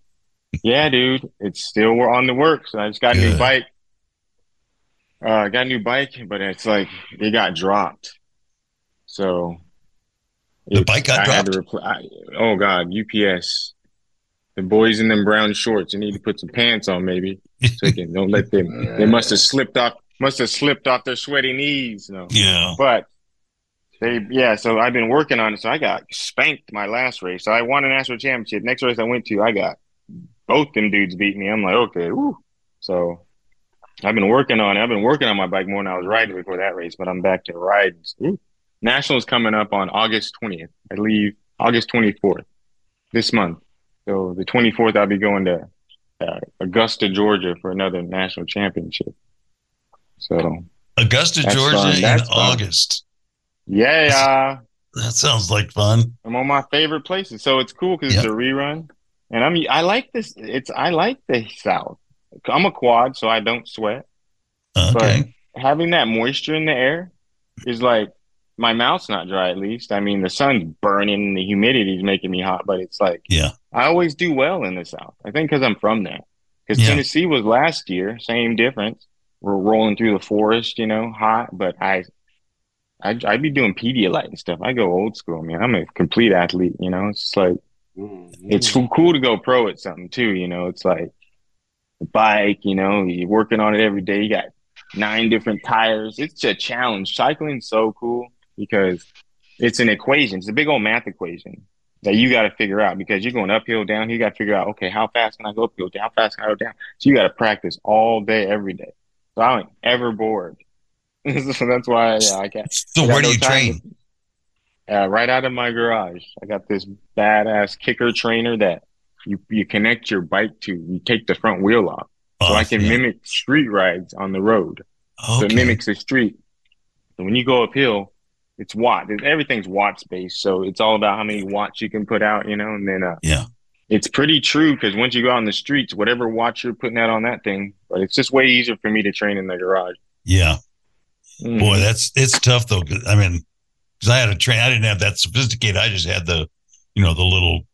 yeah, dude, it's still we're on the work. So I just got a new bike. Uh, I got a new bike, but it's like it got dropped. So The bike got I had to dropped? repl- I, oh God, UPS. The boys in them brown shorts. You need to put some pants on, maybe. So they can, don't let them. They must have slipped off. Must have slipped off their sweaty knees. No, yeah. but they, yeah. So I've been working on it. So I got spanked my last race. So I won a national championship. Next race I went to, I got both them dudes beat me. I'm like, okay, woo. So I've been working on it. I've been working on my bike more than I was riding before that race. But I'm back to riding. Ooh. Nationals coming up on August 20th. I leave August 24th this month. So the 24th, I'll be going to uh, Augusta, Georgia for another national championship. So Augusta, Georgia fun. in That's fun. August. yeah, That sounds like fun. I'm on my favorite places. So it's cool because Yep. it's a rerun. And I'm, I like this. It's, I like the South. I'm a quad, so I don't sweat. Okay. having that moisture in the air is like my mouth's not dry at least. I mean, the sun's burning and the humidity's making me hot, but it's like Yeah. I always do well in the South. I think because I'm from there. Because Yeah. Tennessee was last year, same difference. We're rolling through the forest, you know, hot, but I, I, I'd be doing Pedialyte and stuff. I go old school, man. I'm a complete athlete, you know. It's like it's Mm-hmm. f- cool to go pro at something too, you know. It's like a bike, you know, you're working on it every day. You got nine different tires. It's a challenge. Cycling's so cool because it's an equation. It's a big old math equation that you got to figure out because you're going uphill, down. You got to figure out, okay, how fast can I go uphill? How fast can I go down? So you got to practice all day, every day. So I ain't ever bored. so that's why yeah, I got. So I got where do you train? to- uh, right out of my garage. I got this badass Kickr trainer that you you connect your bike to. You take the front wheel off, so I Oh, can yeah. mimic street rides on the road. So it mimics the street. So when you go uphill, it's watt. Everything's watts based, so it's all about how many watts you can put out, you know. And then uh, Yeah. it's pretty true because once you go out on the streets, whatever watts you're putting out on that thing, but it's just way easier for me to train in the garage. Yeah. Mhm. Boy, that's it's tough though. 'cause- I mean, because I had a train, I didn't have that sophisticated. I just had the, you know, the little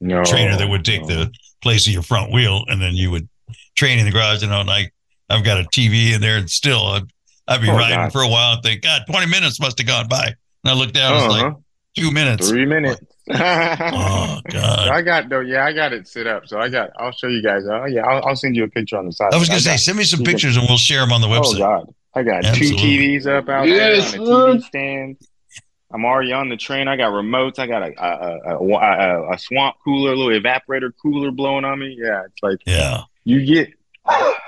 no trainer that would take no. the place of your front wheel, and then you would train in the garage. You know, and I, I've got a TV in there, and still, I'd, I'd be Oh, riding God. for a while and think, God, twenty minutes must have gone by, and I looked down, it's like Uh-huh. two minutes. Three minutes. Oh God! I got though. Yeah, I got it set up. So I got. I'll show you guys. Oh yeah, I'll, I'll send you a picture on the side. I was gonna say, got- send me some you can- pictures, and we'll share them on the website. Oh. God, I got Absolutely. two TVs up out Yes, there on a TV stand. I'm already on the train. I got remotes. I got a a, a, a, a swamp cooler, a little evaporator cooler blowing on me. Yeah, it's like Yeah, you get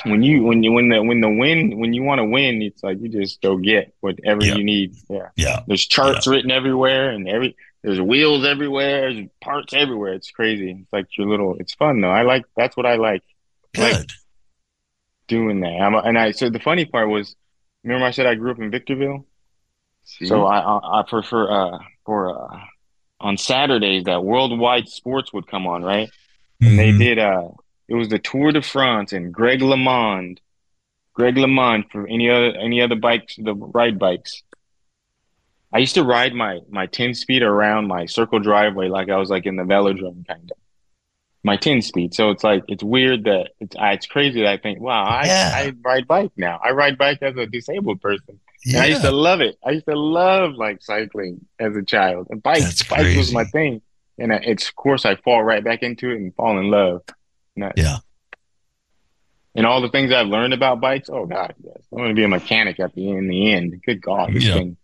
when you when you when the when the win when you want to win, it's like you just go get whatever Yeah. you need. Yeah. yeah, There's charts written everywhere, and every there's wheels everywhere, there's parts everywhere. It's crazy. It's like your little. It's fun though. I like. That's what I like Like- doing that. I'm, and I. So the funny part was, remember I said I grew up in Victorville. See? So I I, I prefer uh for uh on Saturdays that Worldwide Sports would come on right, and they Mhm. did uh it was the Tour de France and Greg LeMond, Greg LeMond for any other any other bikes the ride bikes. I used to ride my my 10 speed around my circle driveway like I was like in the velodrome kind of. My 10 speed. So it's like it's weird that it's it's crazy that I think, wow, I, Yeah. I ride bike now. I ride bike as a disabled person. And Yeah. I used to love it. I used to love like cycling as a child. And bike That's bikes was my thing. And I, it's of course I fall right back into it and fall in love. Yeah. And all the things I've learned about bikes, oh god, yes. I want to be a mechanic at the in the end. Good God, this Yeah. thing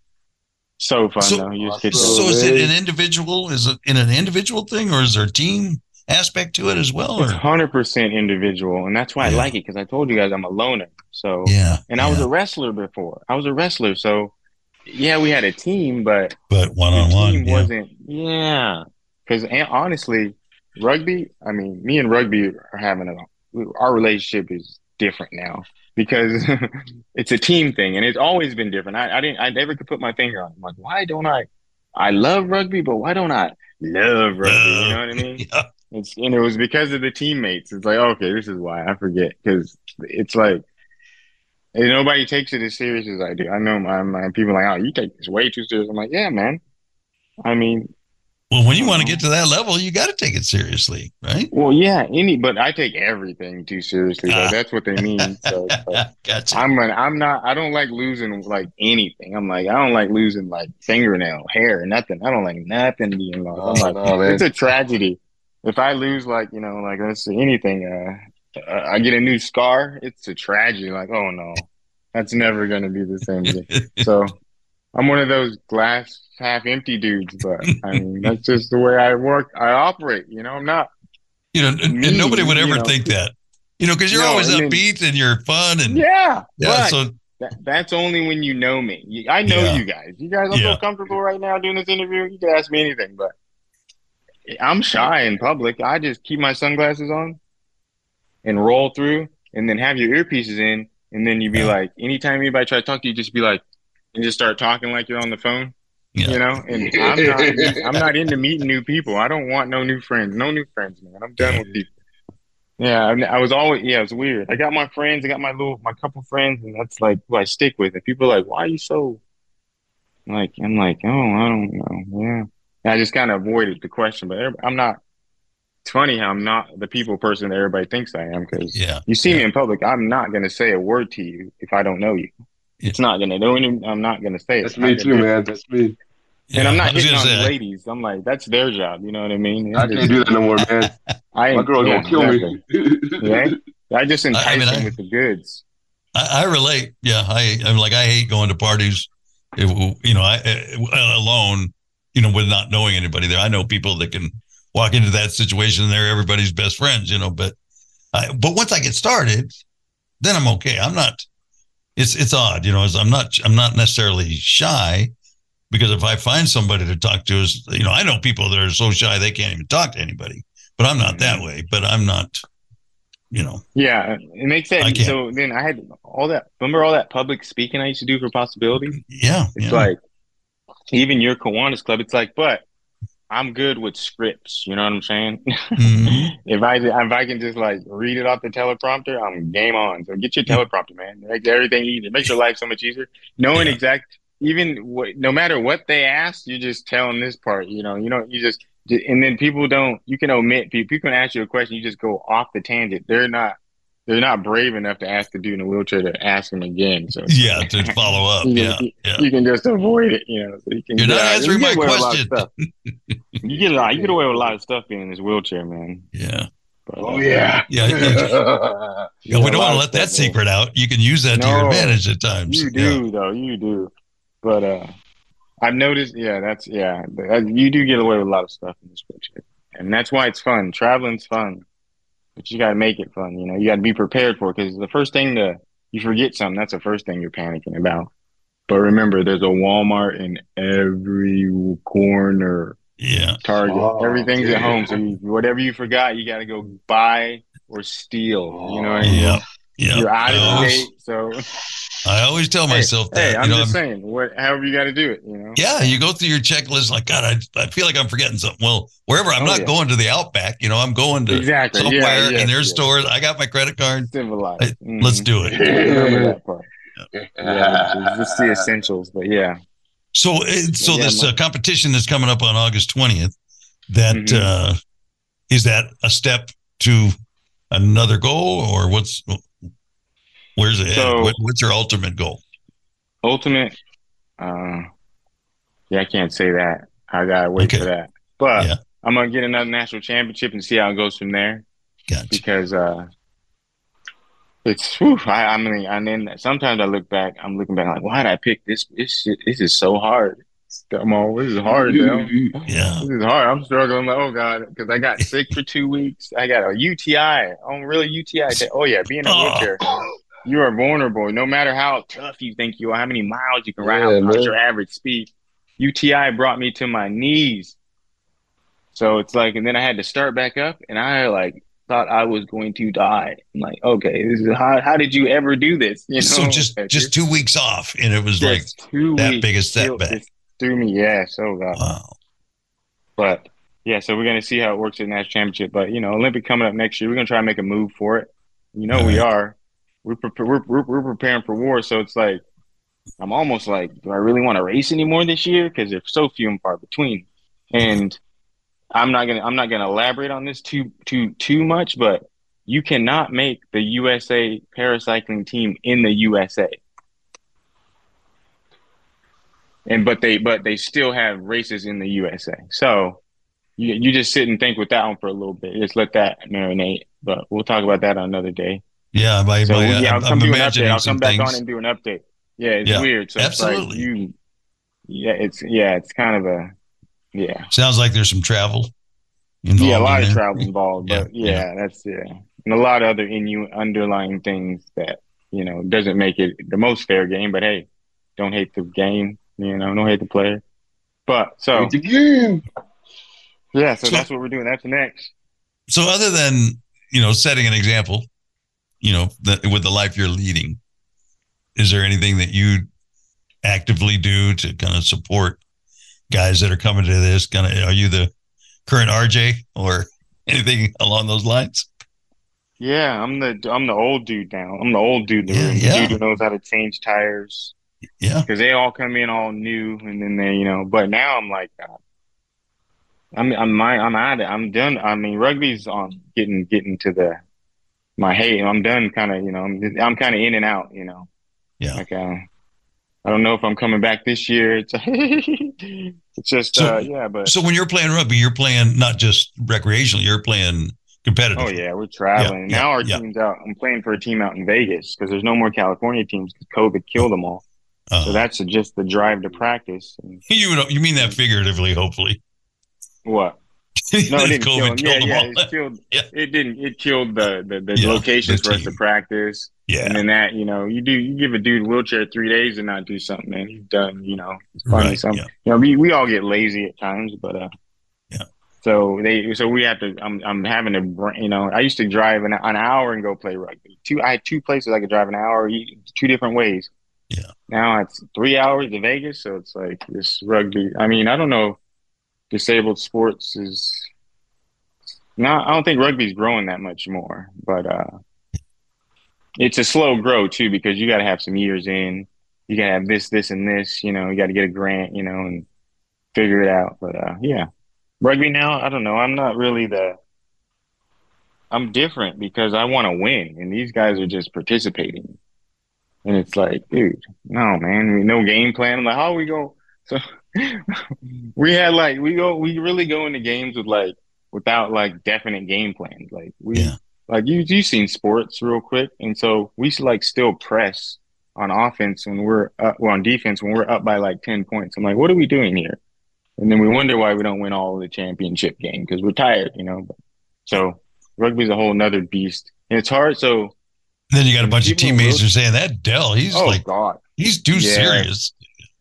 so fun So- just So is it an individual? Is it in an individual thing, or is there a team aspect to it as well? It's Or hundred percent individual, and that's why I like it because I told you guys I'm a loner. So, yeah, and I was a wrestler before. I was a wrestler, so yeah, we had a team, but but one on one wasn't. Yeah, because honestly, rugby. I mean, me and rugby are having a our relationship is different now because it's a team thing, and it's always been different. I, I didn't. I never could put my finger on. it. I'm like, why don't I? I love rugby, but why don't I love rugby? You know what I mean? Yeah. It's and it was because of the teammates. It's like okay, this is why I forget because it's like and nobody takes it as serious as I do. I know my, my people are like, oh, you take this way too serious. I'm like, yeah, man. I mean, Well, when you want to get to that level, you got to take it seriously, right? well, yeah, any, but I take everything too seriously. Ah. Though. That's what they mean. So gotcha. I'm an, I'm not. I don't like losing like anything. I'm like, I don't like losing like fingernail, hair, nothing. I don't like nothing being lost. Oh, I'm like, no, it's a tragedy. If I lose, like you know, like let's say anything, uh, uh, I get a new scar. It's a tragedy. Like, oh no, that's never gonna be the same. again. so, I'm one of those glass half empty dudes. But I mean, that's just the way I work. I operate. You know, I'm not. you know, and, and nobody would you ever know. think that, you know, because you're No, always upbeat and you're fun and Yeah, yeah. So That, that's only when you know me. You- I know Yeah. you guys. You guys, I Yeah. feel comfortable right now doing this interview. You can ask me anything, but I'm shy in public. I just keep my sunglasses on and roll through, and then have your earpieces in, and then you'd be Yeah. like, anytime anybody try to talk to you, just be like, and just start talking like you're on the phone. Yeah. You know, and I'm not. I'm not into meeting new people. I don't want no new friends. No new friends, man. I'm done with people. Yeah, I, I was always. Yeah, it's weird. I got my friends. I got my little, my couple friends, and that's like who I stick with. And people are like, "Why are you so?" Like, I'm like, oh, I don't know. Yeah, and I just kind of avoided the question, but I'm not. It's funny how I'm not the people person that everybody thinks I am because yeah, you see me in public. I'm not gonna say a word to you if I don't know you. Yeah. It's not gonna. Don't even, I'm not gonna say it. That's me too, man. That's me. yeah. And I'm not hitting on the say, ladies. I'm like, that's their job. You know what I mean? I can't do that no more, man. I My girl yeah, gonna kill exactly. me. Right? I just entice I mean, them I- with the goods. I, I relate. Yeah, I, I'm like I hate going to parties. It, you know, I uh, alone. You know, with not knowing anybody there. I know people that can walk into that situation and they're everybody's best friends. You know, but I, but once I get started, then I'm okay. I'm not. It's it's odd, you know. As I'm not I'm not necessarily shy because if I find somebody to talk to, is you know I know people that are so shy they can't even talk to anybody. But I'm not that mm-hmm. way. But I'm not. You know. Yeah, it makes sense. So then I had all that. Remember all that public speaking I used to do for Possibility? Yeah. It's yeah. like even your Kiwanis Club. It's like, but I'm good with scripts. You know what I'm saying? Mhm. if I if I can just like read it off the teleprompter, I'm game on. So get your teleprompter, man. It makes everything easier. It makes your life so much easier. Knowing Yeah. exact, even what, no matter what they ask, you're just telling this part. You know, you know, you just and then people don't. You can omit people. People can ask you a question. You just go off the tangent. They're not. They're not brave enough to ask the dude in a wheelchair to ask him again. So Yeah, to follow up. You Yeah, can- yeah. you can just avoid it. You know, so you can. You're get not out- answering you my get away with a lot of question. stuff. you get a lot. You get away with a lot of stuff being in this wheelchair, man. Yeah. But, oh uh, yeah. Yeah. yeah. Yeah, Yeah, we don't want to let that stuff, man. secret out. You can use that to your advantage at times. You Yeah. do though, you do. But uh I've noticed, yeah, that's yeah, you do get away with a lot of stuff in this wheelchair, and that's why it's fun. Traveling's fun, but you got to make it fun. You know, you got to be prepared for it because the first thing to you forget something, that's the first thing you're panicking about. But remember, there's a Walmart in every corner. Yeah. Target, Oh, everything's yeah. at home. So you, whatever you forgot, you got to go buy or steal. You know what I mean? Yeah. Yeah. You're out I of always, state, so I always tell myself hey, that. I'm you know, just I'm- saying, what, however you got to do it, you know. yeah, you go through your checklist like, God, I, I feel like I'm forgetting something. Well, wherever I'm Oh, not yeah. going to the Outback, you know, I'm going to Exactly. somewhere yeah, yeah, and there's yeah. stores. I got my credit card. civilized. Hey, Mhm. Let's do it. Remember that part. Yeah, just the essentials, but yeah. So, uh, so Yeah, this uh, competition that's coming up on August twentieth, that Mhm. uh, is that a step to another goal, or what's where's it? So- what, what's your ultimate goal? Ultimate, uh, yeah, I can't say that. I gotta wait Okay. for that. But Yeah. I'm gonna get another national championship and see how it goes from there. Gotcha. because uh, it's whew, I, I mean, and then sometimes I look back, I'm looking back like, why did I pick this? This shit, this is so hard. Come on, this is hard, yo. Yeah. This is hard. I'm struggling. I'm like, oh god, because I got sick for two weeks. I got a UTI. Oh, really UTI? Oh yeah, being in a Oh. wheelchair, you are vulnerable. No matter how tough you think you are, how many miles you can ride, Yeah, how much your average speed. UTI brought me to my knees. So it's like, and then I had to start back up, and I like thought I was going to die. I'm like, okay, this is how. How did you ever do this? You know, So just Like, just two weeks off, and it was like, two that weeks big a setback. just threw me. Yeah, so god. wow. But yeah, so we're gonna see how it works at the national championship. But you know, Olympic coming up next year, we're gonna try and make a move for it. You know, we Right. are. We're, we're we're preparing for war, so it's like I'm almost like, do I really want to race anymore this year? Because there's so few and far between. And I'm not gonna I'm not gonna elaborate on this too too too much, but you cannot make the USA paracycling team in the USA. And but they but they still have races in the USA. So you you just sit and think with that one for a little bit. Just let that marinate. But we'll talk about that on another day. Yeah, by, So by, yeah, I'll I'm, come I'm do an update. imagining I'll come back things. on and do an update. Yeah, it's Yeah, weird. So it's like you yeah, it's yeah, it's kind of a yeah. Sounds like there's some travel involved. Yeah, a lot in of there. travel involved, but Yeah, yeah, that's yeah, and a lot of other inu- underlying things that you know doesn't make it the most fair game. But hey, don't hate the game, you know, don't hate the player. But so It's a game. yeah, so, So- that's what we're doing. That's next. So other than you know setting an example, you know, that with the life you're leading, is there anything that you actively do to kind of support guys that are coming to this? Kind of, are you the current RJ or anything along those lines? Yeah, I'm the I'm the old dude now. I'm the old dude the Yeah, room. The dude who knows how to change tires Yeah, because they all come in all new, and then they you know. But now I'm like. Uh, I'm I'm my I'm out. I'm done. I mean, rugby's on getting getting to the my hate. I'm done. Kind of, you know. I'm I'm kind of in and out. You know. Yeah. Like, uh, I don't know if I'm coming back this year. It's it's just So- uh, yeah, but So when you're playing rugby, you're playing not just recreationally, you're playing competitive. oh yeah, we're traveling. Yeah, now our yeah. team's out. I'm playing for a team out in Vegas because there's no more California teams because COVID killed them all. Uh, So that's just the drive to practice. And you you mean that figuratively, hopefully. what? No, it didn't kill killed Yeah, yeah, it killed. Yeah. It didn't. It killed the the, the Yeah, locations the for us to practice. yeah, And then that, you know, you do you give a dude a wheelchair three days and not do something, man. He's done, you know. finally right. Some Yeah. you know, we, we all get lazy at times, but uh Yeah. So they so we have to I'm I'm having to you know, I used to drive an, an hour and go play rugby. Two I had two places I could drive an hour two different ways. Yeah. Now it's 3 hours to Vegas, so it's like this rugby. I mean, I don't know disabled sports is not I don't think rugby's growing that much more, but uh it's a slow grow too because you got to have some years in. You got to have this, this, and this. You know, you got to get a grant. You know, and figure it out. But uh, yeah, rugby now. I don't know. I'm not really the. I'm different because I want to win, and these guys are just participating. And it's like, dude, no, man, no game plan. I'm like, how we go? So we had like we go, we really go into games with like without like definite game plans. Like we, Yeah. like you, you seen sports real quick, and so we like still press on offense when we're up, well on defense when we're up by like ten points. I'm like, what are we doing here? And then we wonder why we don't win all of the championship game because we're tired, you know. So rugby's a whole nother beast, and it's hard. So Then you got a bunch of teammates who are saying that Del, he's oh like god, he's too Yeah. serious.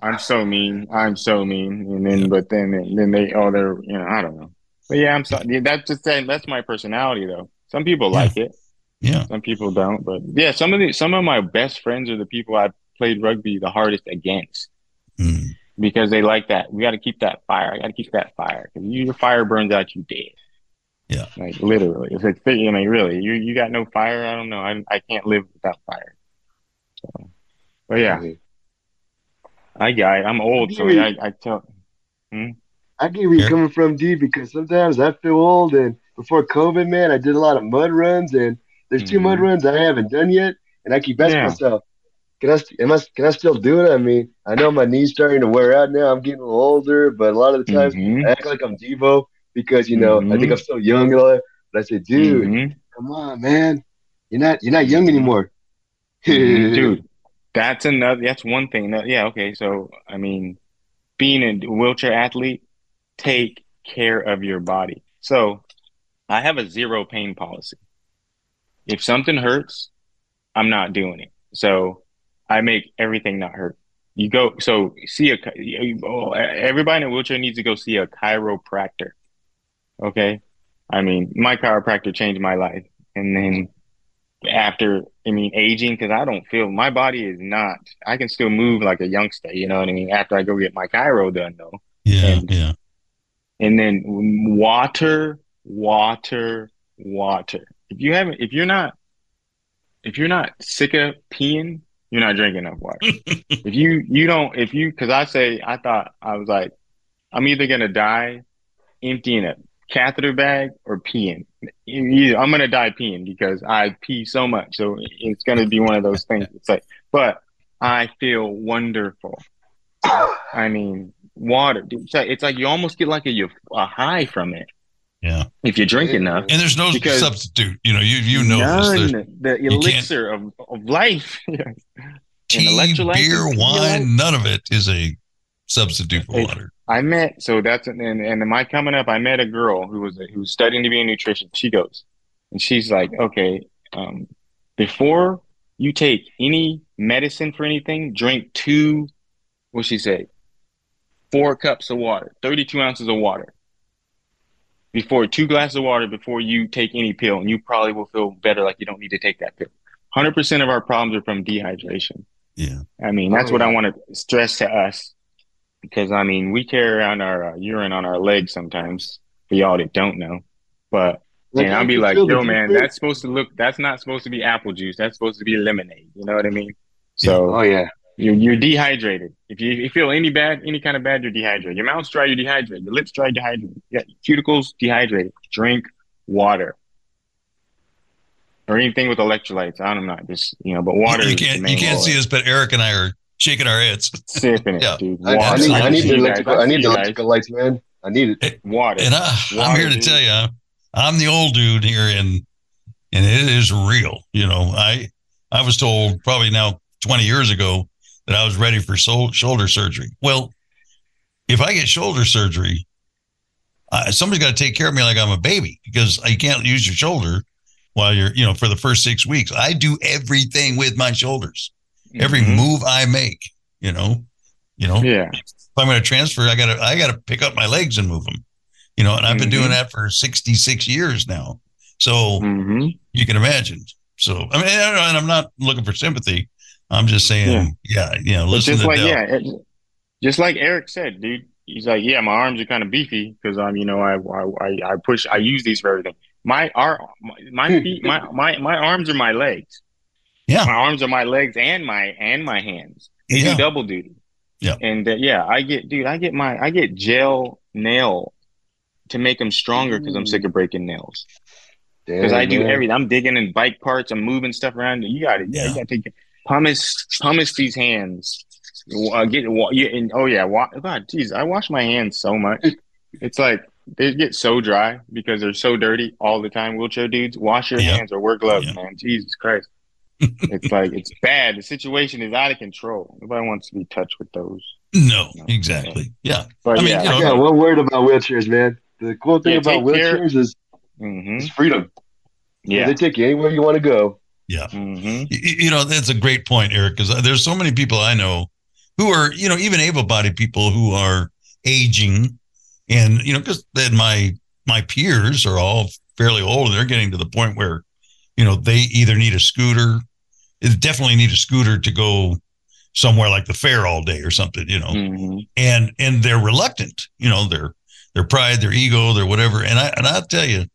I'm so mean. I'm so mean. And then, but then, then they, oh, they're, you know, I don't know. But yeah, I'm sorry. That's just saying. That's my personality, though. Some people Yeah. like it. Yeah. Some people don't. But yeah, some of the some of my best friends are the people I played rugby the hardest against Mm. because they like that. We got to keep that fire. I got to keep that fire because your fire burns out, you dead. Yeah. Like literally, it's like you know, really, you you got no fire. I don't know. I I can't live without fire. So, but yeah. I got it. I'm old, so I, I tell. I get where you're coming from, D, because sometimes I feel old. And before COVID, man, I did a lot of mud runs, and there's two mud Mhm. runs I haven't done yet, and I keep asking Yeah. myself, can I, am I, can I still do it? I mean, I know my knees starting to wear out now. I'm getting a little older, but a lot of the times Mhm. I act like I'm Devo because you know I think Mhm. I'm still young and all that. But I say, dude, Mhm. come on, man, you're not you're not young anymore. Dude that's another that's one thing. No, yeah okay so i mean being a wheelchair athlete take care of your body. So i have a zero pain policy. If something hurts i'm not doing it. So i make everything not hurt. You go so see a oh, everybody in a wheelchair needs to go see a chiropractor. Okay? I mean my chiropractor changed my life. And then after I mean aging because I don't feel my body is not I can still move like a youngster, you know what I mean? After I go get my chiro done though. Yeah, And- yeah. And then water, water, water. If you haven't if you're not if you're not sick of peeing, you're not drinking enough water. if you you don't if you because I say I thought I was like I'm either gonna die emptying a catheter bag or peeing. Either- I'm gonna die peeing because I pee so much. So it's gonna be one of those things. It's like, but I feel wonderful. I mean, water. It's like, it's like you almost get like a, a high from it Yeah. if you drink enough. And there's no substitute. You know, you you know. None. There's the elixir of, of life. tea, electrolytes beer, wine, none of it is a substitute for Hey, water. I met so that's and and in my coming up, I met a girl who was who was studying to be a nutrition. She goes, and she's like, okay, um, before you take any medicine for anything, drink two. What she say? Four cups of water, thirty-two ounces of water. Before two glasses of water before you take any pill, and you probably will feel better, like you don't need to take that pill. Hundred percent of our problems are from dehydration. Yeah. I mean, that's Oh, what I want to stress to us because I mean, we carry around our uh, urine on our legs sometimes for y'all that don't know. But and I I'll be like, feel yo, man, difference. that's supposed to look, that's not supposed to be apple juice. That's supposed to be lemonade. You know what I mean? So Oh yeah. you're, you're dehydrated. If you, if you feel any bad, any kind of bad, you're dehydrated. Your mouth's dry, you're dehydrated. Your lips dry, dehydrated. You got cuticles dehydrated. Drink water. Or anything with electrolytes. I don't know, just you know, but water. You is the can't you main can't see us, but Eric and I are shaking our heads. sipping it, Yeah. dude. I, I Water. need I need the you guys. electrical I need the electrical lights, man. I need it. water. And I, I'm Water, here to dude. tell you, I'm the old dude here, and and it is real. You know, I I was told probably now 20 years ago that I was ready for sol- shoulder surgery. Well, if I get shoulder surgery, uh, somebody's got to take care of me like I'm a baby because you can't use your shoulder while you're, you know, for the first six weeks. I do everything with my shoulders. Every Mhm. move I make, you know, you know, Yeah. if I'm going to transfer, I got to I got to pick up my legs and move them. You know, and I've been doing Mhm. that for 66 years now. So hmm you can imagine. So I mean, and I'm not looking for sympathy. I'm just saying, yeah, you know, But listen just to like Del. yeah, it, just like Eric said, dude. He's like, yeah, my arms are kind of beefy because I'm, you know, I, I I push, I use these for everything. My our my, my feet, my my my arms are my legs. Yeah. my arms are my legs and my and my hands. They Yeah. do double duty. Yeah. and uh, yeah, I get, dude, I get my I get gel nail to make them stronger because I'm sick of breaking nails. because I do man. everything. I'm digging in bike parts. I'm moving stuff around. You got it. Yeah, Yeah. you got to take pumice, pumice these hands. Uh, get wa- yeah, and oh yeah, wa- God, jeez, I wash my hands so much. It's like they get so dry because they're so dirty all the time. Wheelchair dudes, wash your Yeah. hands or wear gloves, Yeah. man. Jesus Christ, it's like it's bad. The situation is out of control. Nobody wants to be touched with those. No, exactly. Yeah. But I mean, yeah, you know, Yeah, one word about wheelchairs, man. The cool thing Yeah, about take care. wheelchairs is, hmm is freedom. yeah, They take you anywhere you want to go. Yeah, Y- y- you know that's a great point eric because there's so many people i know who are you know even able-bodied people who are aging and you know because then my my peers are all fairly old and they're getting to the point where you know they either need a scooter they definitely need a scooter to go somewhere like the fair all day or something you know hmm and and they're reluctant you know their their pride their ego their whatever and i and i'll tell you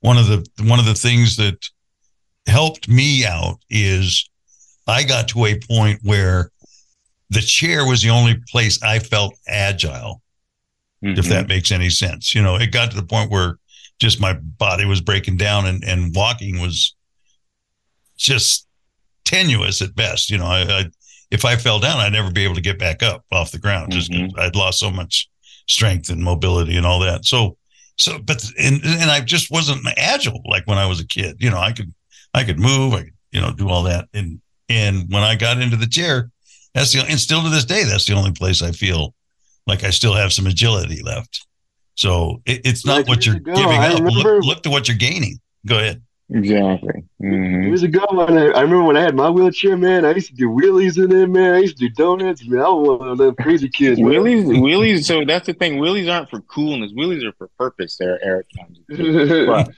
one of the one of the things that helped me out is i got to a point where the chair was the only place I felt agile, if Mhm. that makes any sense. You know, it got to the point where just my body was breaking down and, and walking was just tenuous at best. You know, I, I if I fell down, I'd never be able to get back up off the ground just 'cause mm-hmm. I'd lost so much strength and mobility and all that. So, so, but and and I just wasn't agile like when I was a kid. You know, I could I could move, I could you know do all that, and and when I got into the chair, that's the and still to this day, that's the only place I feel like I still have some agility left. So it, it's not Like what you're ago, giving I up. remember- Look, look to what you're gaining. Go ahead. Exactly. Mhm. Years ago, when I, I remember when I had my wheelchair, man, I used to do wheelies in it, man. I used to do donuts. Man, I was one of them crazy kids. Wheelies, wheelies. So that's the thing. Wheelies aren't for coolness. Wheelies are for purpose. There, Eric. But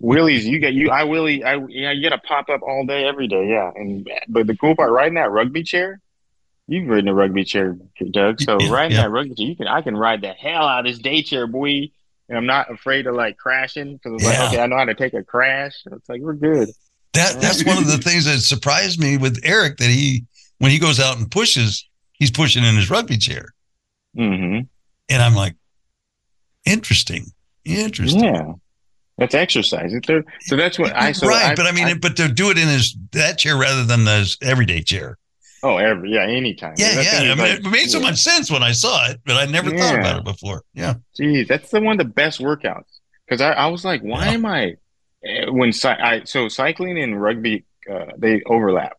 wheelies, you get you. I wheelie. I yeah. You got to pop up all day, every day. Yeah. And but the cool part, riding that rugby chair. You've ridden a rugby chair, Doug. So Yeah, riding yeah. that rugby chair, you can. I can ride the hell out of this day chair, boy. And I'm not afraid of like crashing because it's Yeah. like, okay, I know how to take a crash. It's like we're good. That that's one of the things that surprised me with Eric that he when he goes out and pushes, he's pushing in his rugby chair, hmm and I'm like, interesting, interesting. Yeah. That's exercise. There- So that's what I. So right, I- but I mean, I- but to do it in his that chair rather than his everyday chair. Oh, every yeah, anytime. Yeah, That yeah. I mean, like- it made so much sense when I saw it, but I never thought about it before. Yeah, Geez, that's the one of the best workouts because I, I was like, why Yeah. am I eh, when I so cycling and rugby uh, they overlap,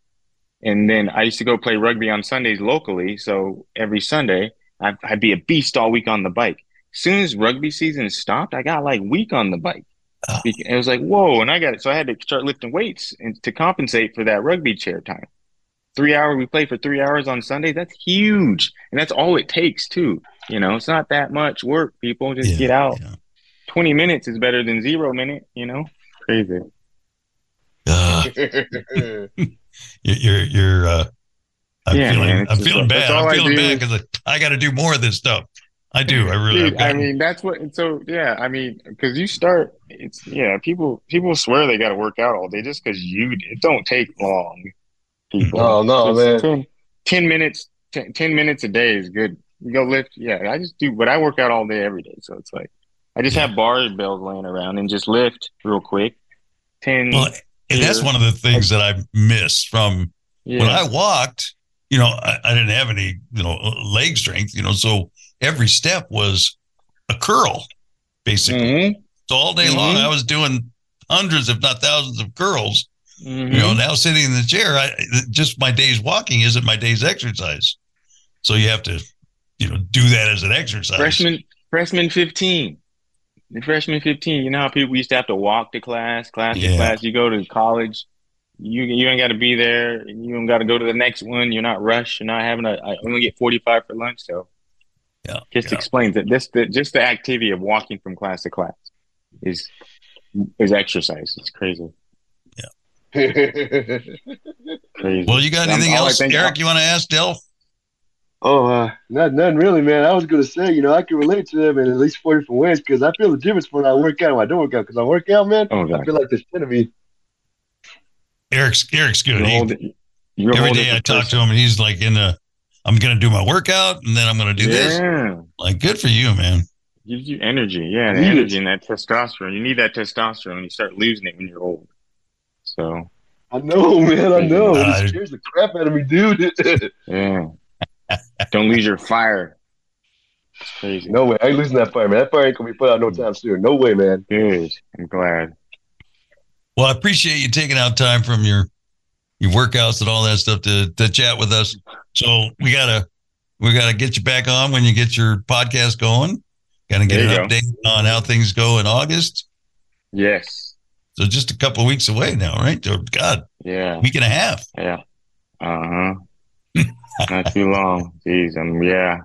and then I used to go play rugby on Sundays locally. So every Sunday I'd, I'd be a beast all week on the bike. As soon as rugby season stopped, I got like weak on the bike. Oh. It was like whoa, and I got it. So I had to start lifting weights and to compensate for that rugby chair time. Three hour we play for three hours on Sunday. That's huge, and that's all it takes too. You know, it's not that much work. People just Yeah, get out. yeah. 20 minutes is better than zero minute, you know? Crazy. Uh, you're you're, you're uh, I'm Yeah, feeling man, I'm feeling like- bad. I'm feeling bad because I, I got to do more of this stuff. I do. I really. I've Dude, I mean, that's what, so yeah, I mean, because you start, it's, yeah, people, people swear they got to work out all day just because you, it don't take long. People. Oh, no, man. 10, 10 minutes, 10, 10 minutes a day is good. You go lift. Yeah, I just do, but I work out all day, every day. So it's like, I just have barbells laying around and just lift real quick. 10, well, and that's one of the things that I missed from yeah. when I walked, you know, I, I didn't have any, you know, leg strength, you know, so every step was a curl, basically. Mhm, So all day long, Mhm. I was doing hundreds, if not thousands, of curls. Mhm. You know, now sitting in the chair, I just my day's walking isn't my day's exercise. So you have to, you know, do that as an exercise. Freshman, freshman 15. The freshman 15, you know how people used to have to walk to class, class to class. You go to college, you you ain't got to be there, and you don't got to go to the next one. You're not rushed. You're not having a. I only get 45 for lunch, so Yeah, just yeah. explains it. This the just the activity of walking from class to class is is exercise. It's crazy, crazy. Well, you got I'm- anything all I else, Eric? You want to ask Del? oh, uh, not nothing really, man. I was gonna say, you know, I can relate to them in at least four different ways because I feel the difference when I work out and when I don't work out. Because I work out, man, Oh I feel like there's ten of me. Eric's Eric's good. you're He- holding. You're every I the talk person. to him, and he's like in the. I'm going to do my workout, and then I'm going to do this. Yeah. Like, good for you, man. Gives you energy, yeah, the Need energy and that testosterone. You need that testosterone. and You start losing it when you're old. So I know, man. I know. Uh, it scares the crap out of me, dude. yeah, don't lose your fire. It's crazy. no way. I ain't losing that fire, man. That fire ain't gonna be put out no time soon. No way, man. Good. I'm glad. Well, I appreciate you taking out time from your your workouts and all that stuff to to chat with us. So we gotta we gotta get you back on when you get your podcast going. Gotta get an go. update on how things go in August. Yes. So just a couple of weeks away now, right? Oh, God, Yeah. week and a half. Yeah. Uh huh. Not too long. Jeez. I'm yeah.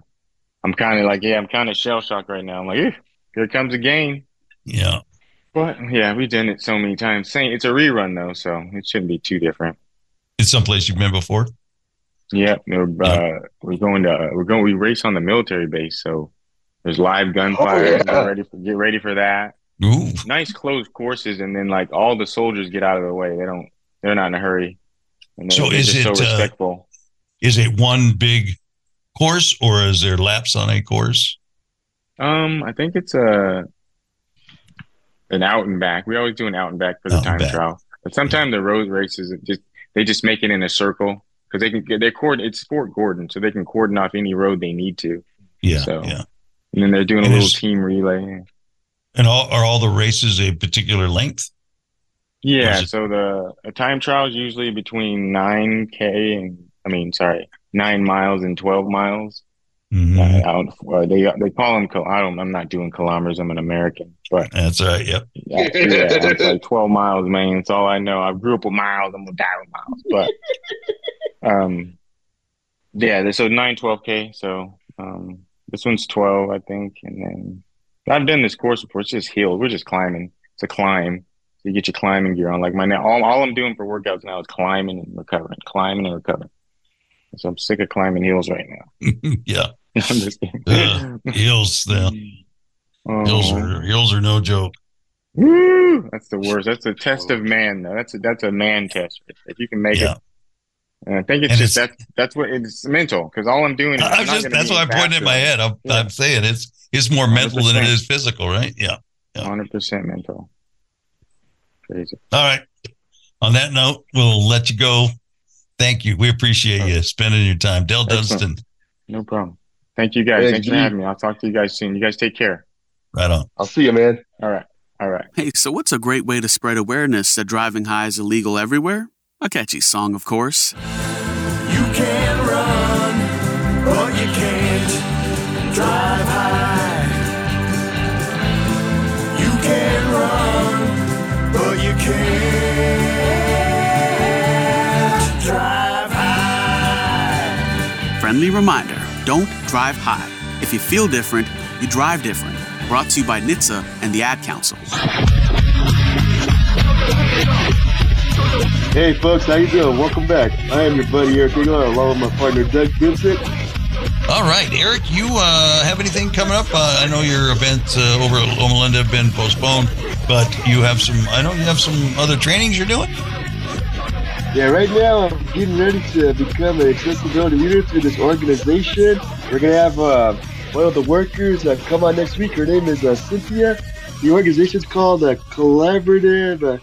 I'm kind of like yeah. I'm kind of shell shocked right now. I'm like, "Ew, here comes a game. Yeah. But yeah, we've done it so many times. Same. It's a rerun though, so it shouldn't be too different. It's someplace you've been before. Yeah, we're, uh, we're going to we're going we race on the military base, so there's live gunfire. Oh, yeah. Get ready for get ready for that. Ooh. Nice closed courses, and then like all the soldiers get out of the way. They don't. They're not in a hurry. And So is just so it, uh, respectful. Is it one big course, or is there laps on a course? Um, I think it's a an out and back. We always do an out and back for the Out time trial, but sometimes the road races just they just make it in a circle because they can get they cord it's Fort Gordon, so they can cordon off any road they need to, Yeah, So- yeah. and then they're doing a little team relay. And all, are all the races a particular length? Yeah, it- so the a time trial is usually between nine k and I mean, sorry, nine miles and twelve miles. Mhm. Uh, out, uh, they they call them. I don't. I'm not doing kilometers. I'm an American, but That's right. Yep. yeah, yeah, it's like 12 miles, man. That's all I know. I grew up with miles. I'm gonna die with miles, but um, yeah. So nine, 12k. So um, this one's 12, I think, and then I've done this course before. It's just hills. We're just climbing. It's a climb. So you get your climbing gear on. Like my now, all, all I'm doing for workouts now is climbing and recovering, climbing and recovering. So I'm sick of climbing hills right now. yeah. I'm just. Uh, hills, hills Oh. are hills are no joke. Woo! That's the worst. That's a test of man, though. That's a, that's a man test. If you can make Yeah. it, and I think it's And just it's- that's that's what it's mental. Because all I'm doing is I'm I'm just, that's what I'm pointing in my head. I'm, Yeah. I'm saying it's it's more mental than it 100%. is physical, right? Yeah. Hundred percent mental. Crazy. All right. On that note, we'll let you go. Thank you. We appreciate you spending your time. Del Excellent. Dunston. No problem. Thank you guys. Thanks, Thanks for having me. I'll talk to you guys soon. You guys take care. Right on. I'll see you, man. All right. All right. Hey, so what's a great way to spread awareness that driving high is illegal everywhere? A catchy song, of course. You can run, but you can't drive high. You can run, but you can't drive high. Friendly reminder don't drive high. If you feel different, you drive different. Brought to you by NHTSA and the Ad Council. Hey, folks, how you doing? Welcome back. I am your buddy Eric Aguilar, along with my partner Doug Vincent. All right, Eric, you uh, have anything coming up? Uh, I know your events uh, over at Loma Linda have been postponed, but you have some. I know you have some other trainings you're doing. Yeah, right now I'm getting ready to become an accessibility leader through this organization. We're gonna have uh, one of the workers come on next week. Her name is uh, Cynthia. The organization's called uh, Collaborative uh,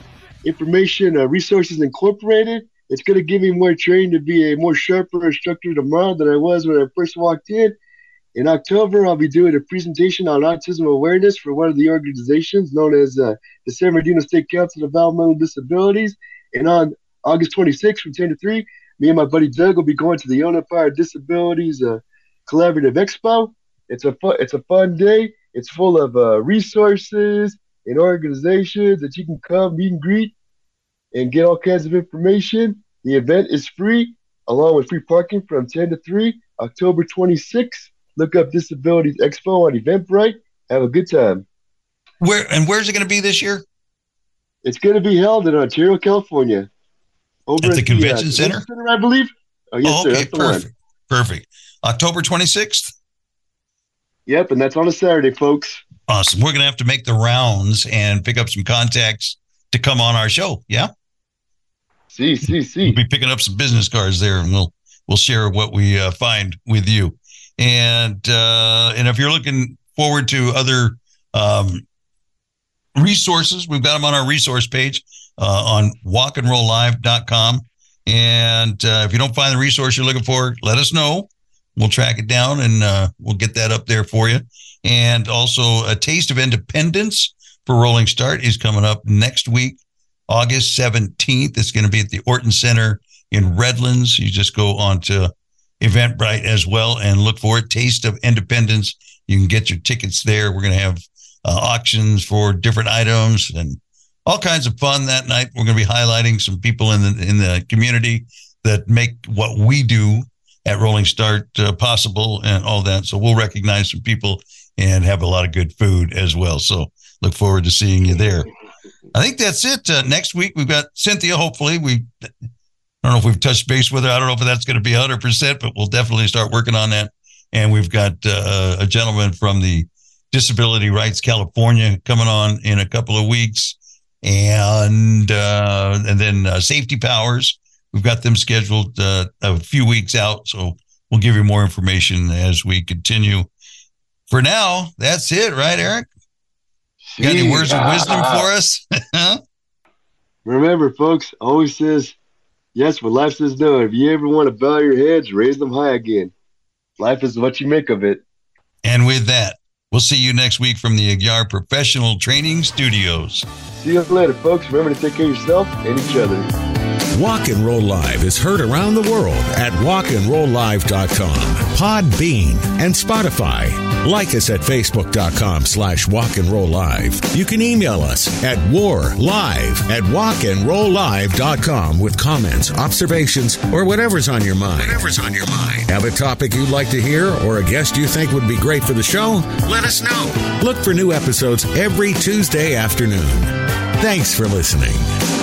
Information uh, Resources Incorporated. It's gonna give me more training to be a more sharper instructor tomorrow than I was when I first walked in. In October, I'll be doing a presentation on autism awareness for one of the organizations known as uh, the San Bernardino State Council of Developmental Disabilities. And on August 26th from 10 to 3, me and my buddy Doug will be going to the Unify Disabilities uh, Collaborative Expo. It's a fun, it's a fun day. It's full of uh, resources and organizations that you can come meet and greet and get all kinds of information. The event is free, along with free parking from 10 to 3, October 26th. Look up Disabilities Expo on Eventbrite. Have a good time. Where and where's it going to be this year? It's going to be held in Ontario, California. Over At the uh, convention center? Convention I believe. Oh, yes, oh, sir. okay, That's the one. perfect, perfect. October 26th. Yep, and that's on a Saturday, folks. Awesome. We're going to have to make the rounds and pick up some contacts to come on our show. Yeah, See, see, see. we'll be picking up some business cards there, and we'll we'll share what we uh, find with you. And uh, and if you're looking forward to other um, resources, we've got them on our resource page uh, on walkandrolllive.com. And uh, if you don't find the resource you're looking for, let us know. We'll track it down and uh, we'll get that up there for you. And also, a taste of independence for Rolling Start is coming up next week, August 17th. It's going to be at the Orton Center in Redlands. You just go on to Eventbrite as well and look for it. Taste of Independence. You can get your tickets there. We're going to have uh, auctions for different items and all kinds of fun that night. We're going to be highlighting some people in the in the community that make what we do at Rolling Start uh, possible and all that. So we'll recognize some people and have a lot of good food as well. So look forward to seeing you there. I think that's it. Uh, next week we've got Cynthia. Hopefully we. I don't know if we've touched base with her. I don't know if that's going to be 100%, but we'll definitely start working on that. And we've got uh, a gentleman from the Disability Rights California coming on in a couple of weeks, and uh, and then uh, Safety Powers. We've got them scheduled uh, a few weeks out, so we'll give you more information as we continue. For now, that's it, right, Eric? You got any words of uh, wisdom for uh, us? Remember, folks, always says, yes, what life says no. If you ever want to bow your heads, raise them high again. Life is what you make of it. and with that, we'll see you next week from the Aguiar Professional Training Studios. See you later, folks. Remember to take care of yourself and each other. Walk and Roll Live is heard around the world at walkandrolllive.com, Podbean, and Spotify. Like us at facebook.com slash walk and roll live. You can email us at war live at walk and roll walkandrolllive.com with comments, observations, or whatever's on your mind. Whatever's on your mind. Have a topic you'd like to hear or a guest you think would be great for the show? Let us know. Look for new episodes every Tuesday afternoon. Thanks for listening.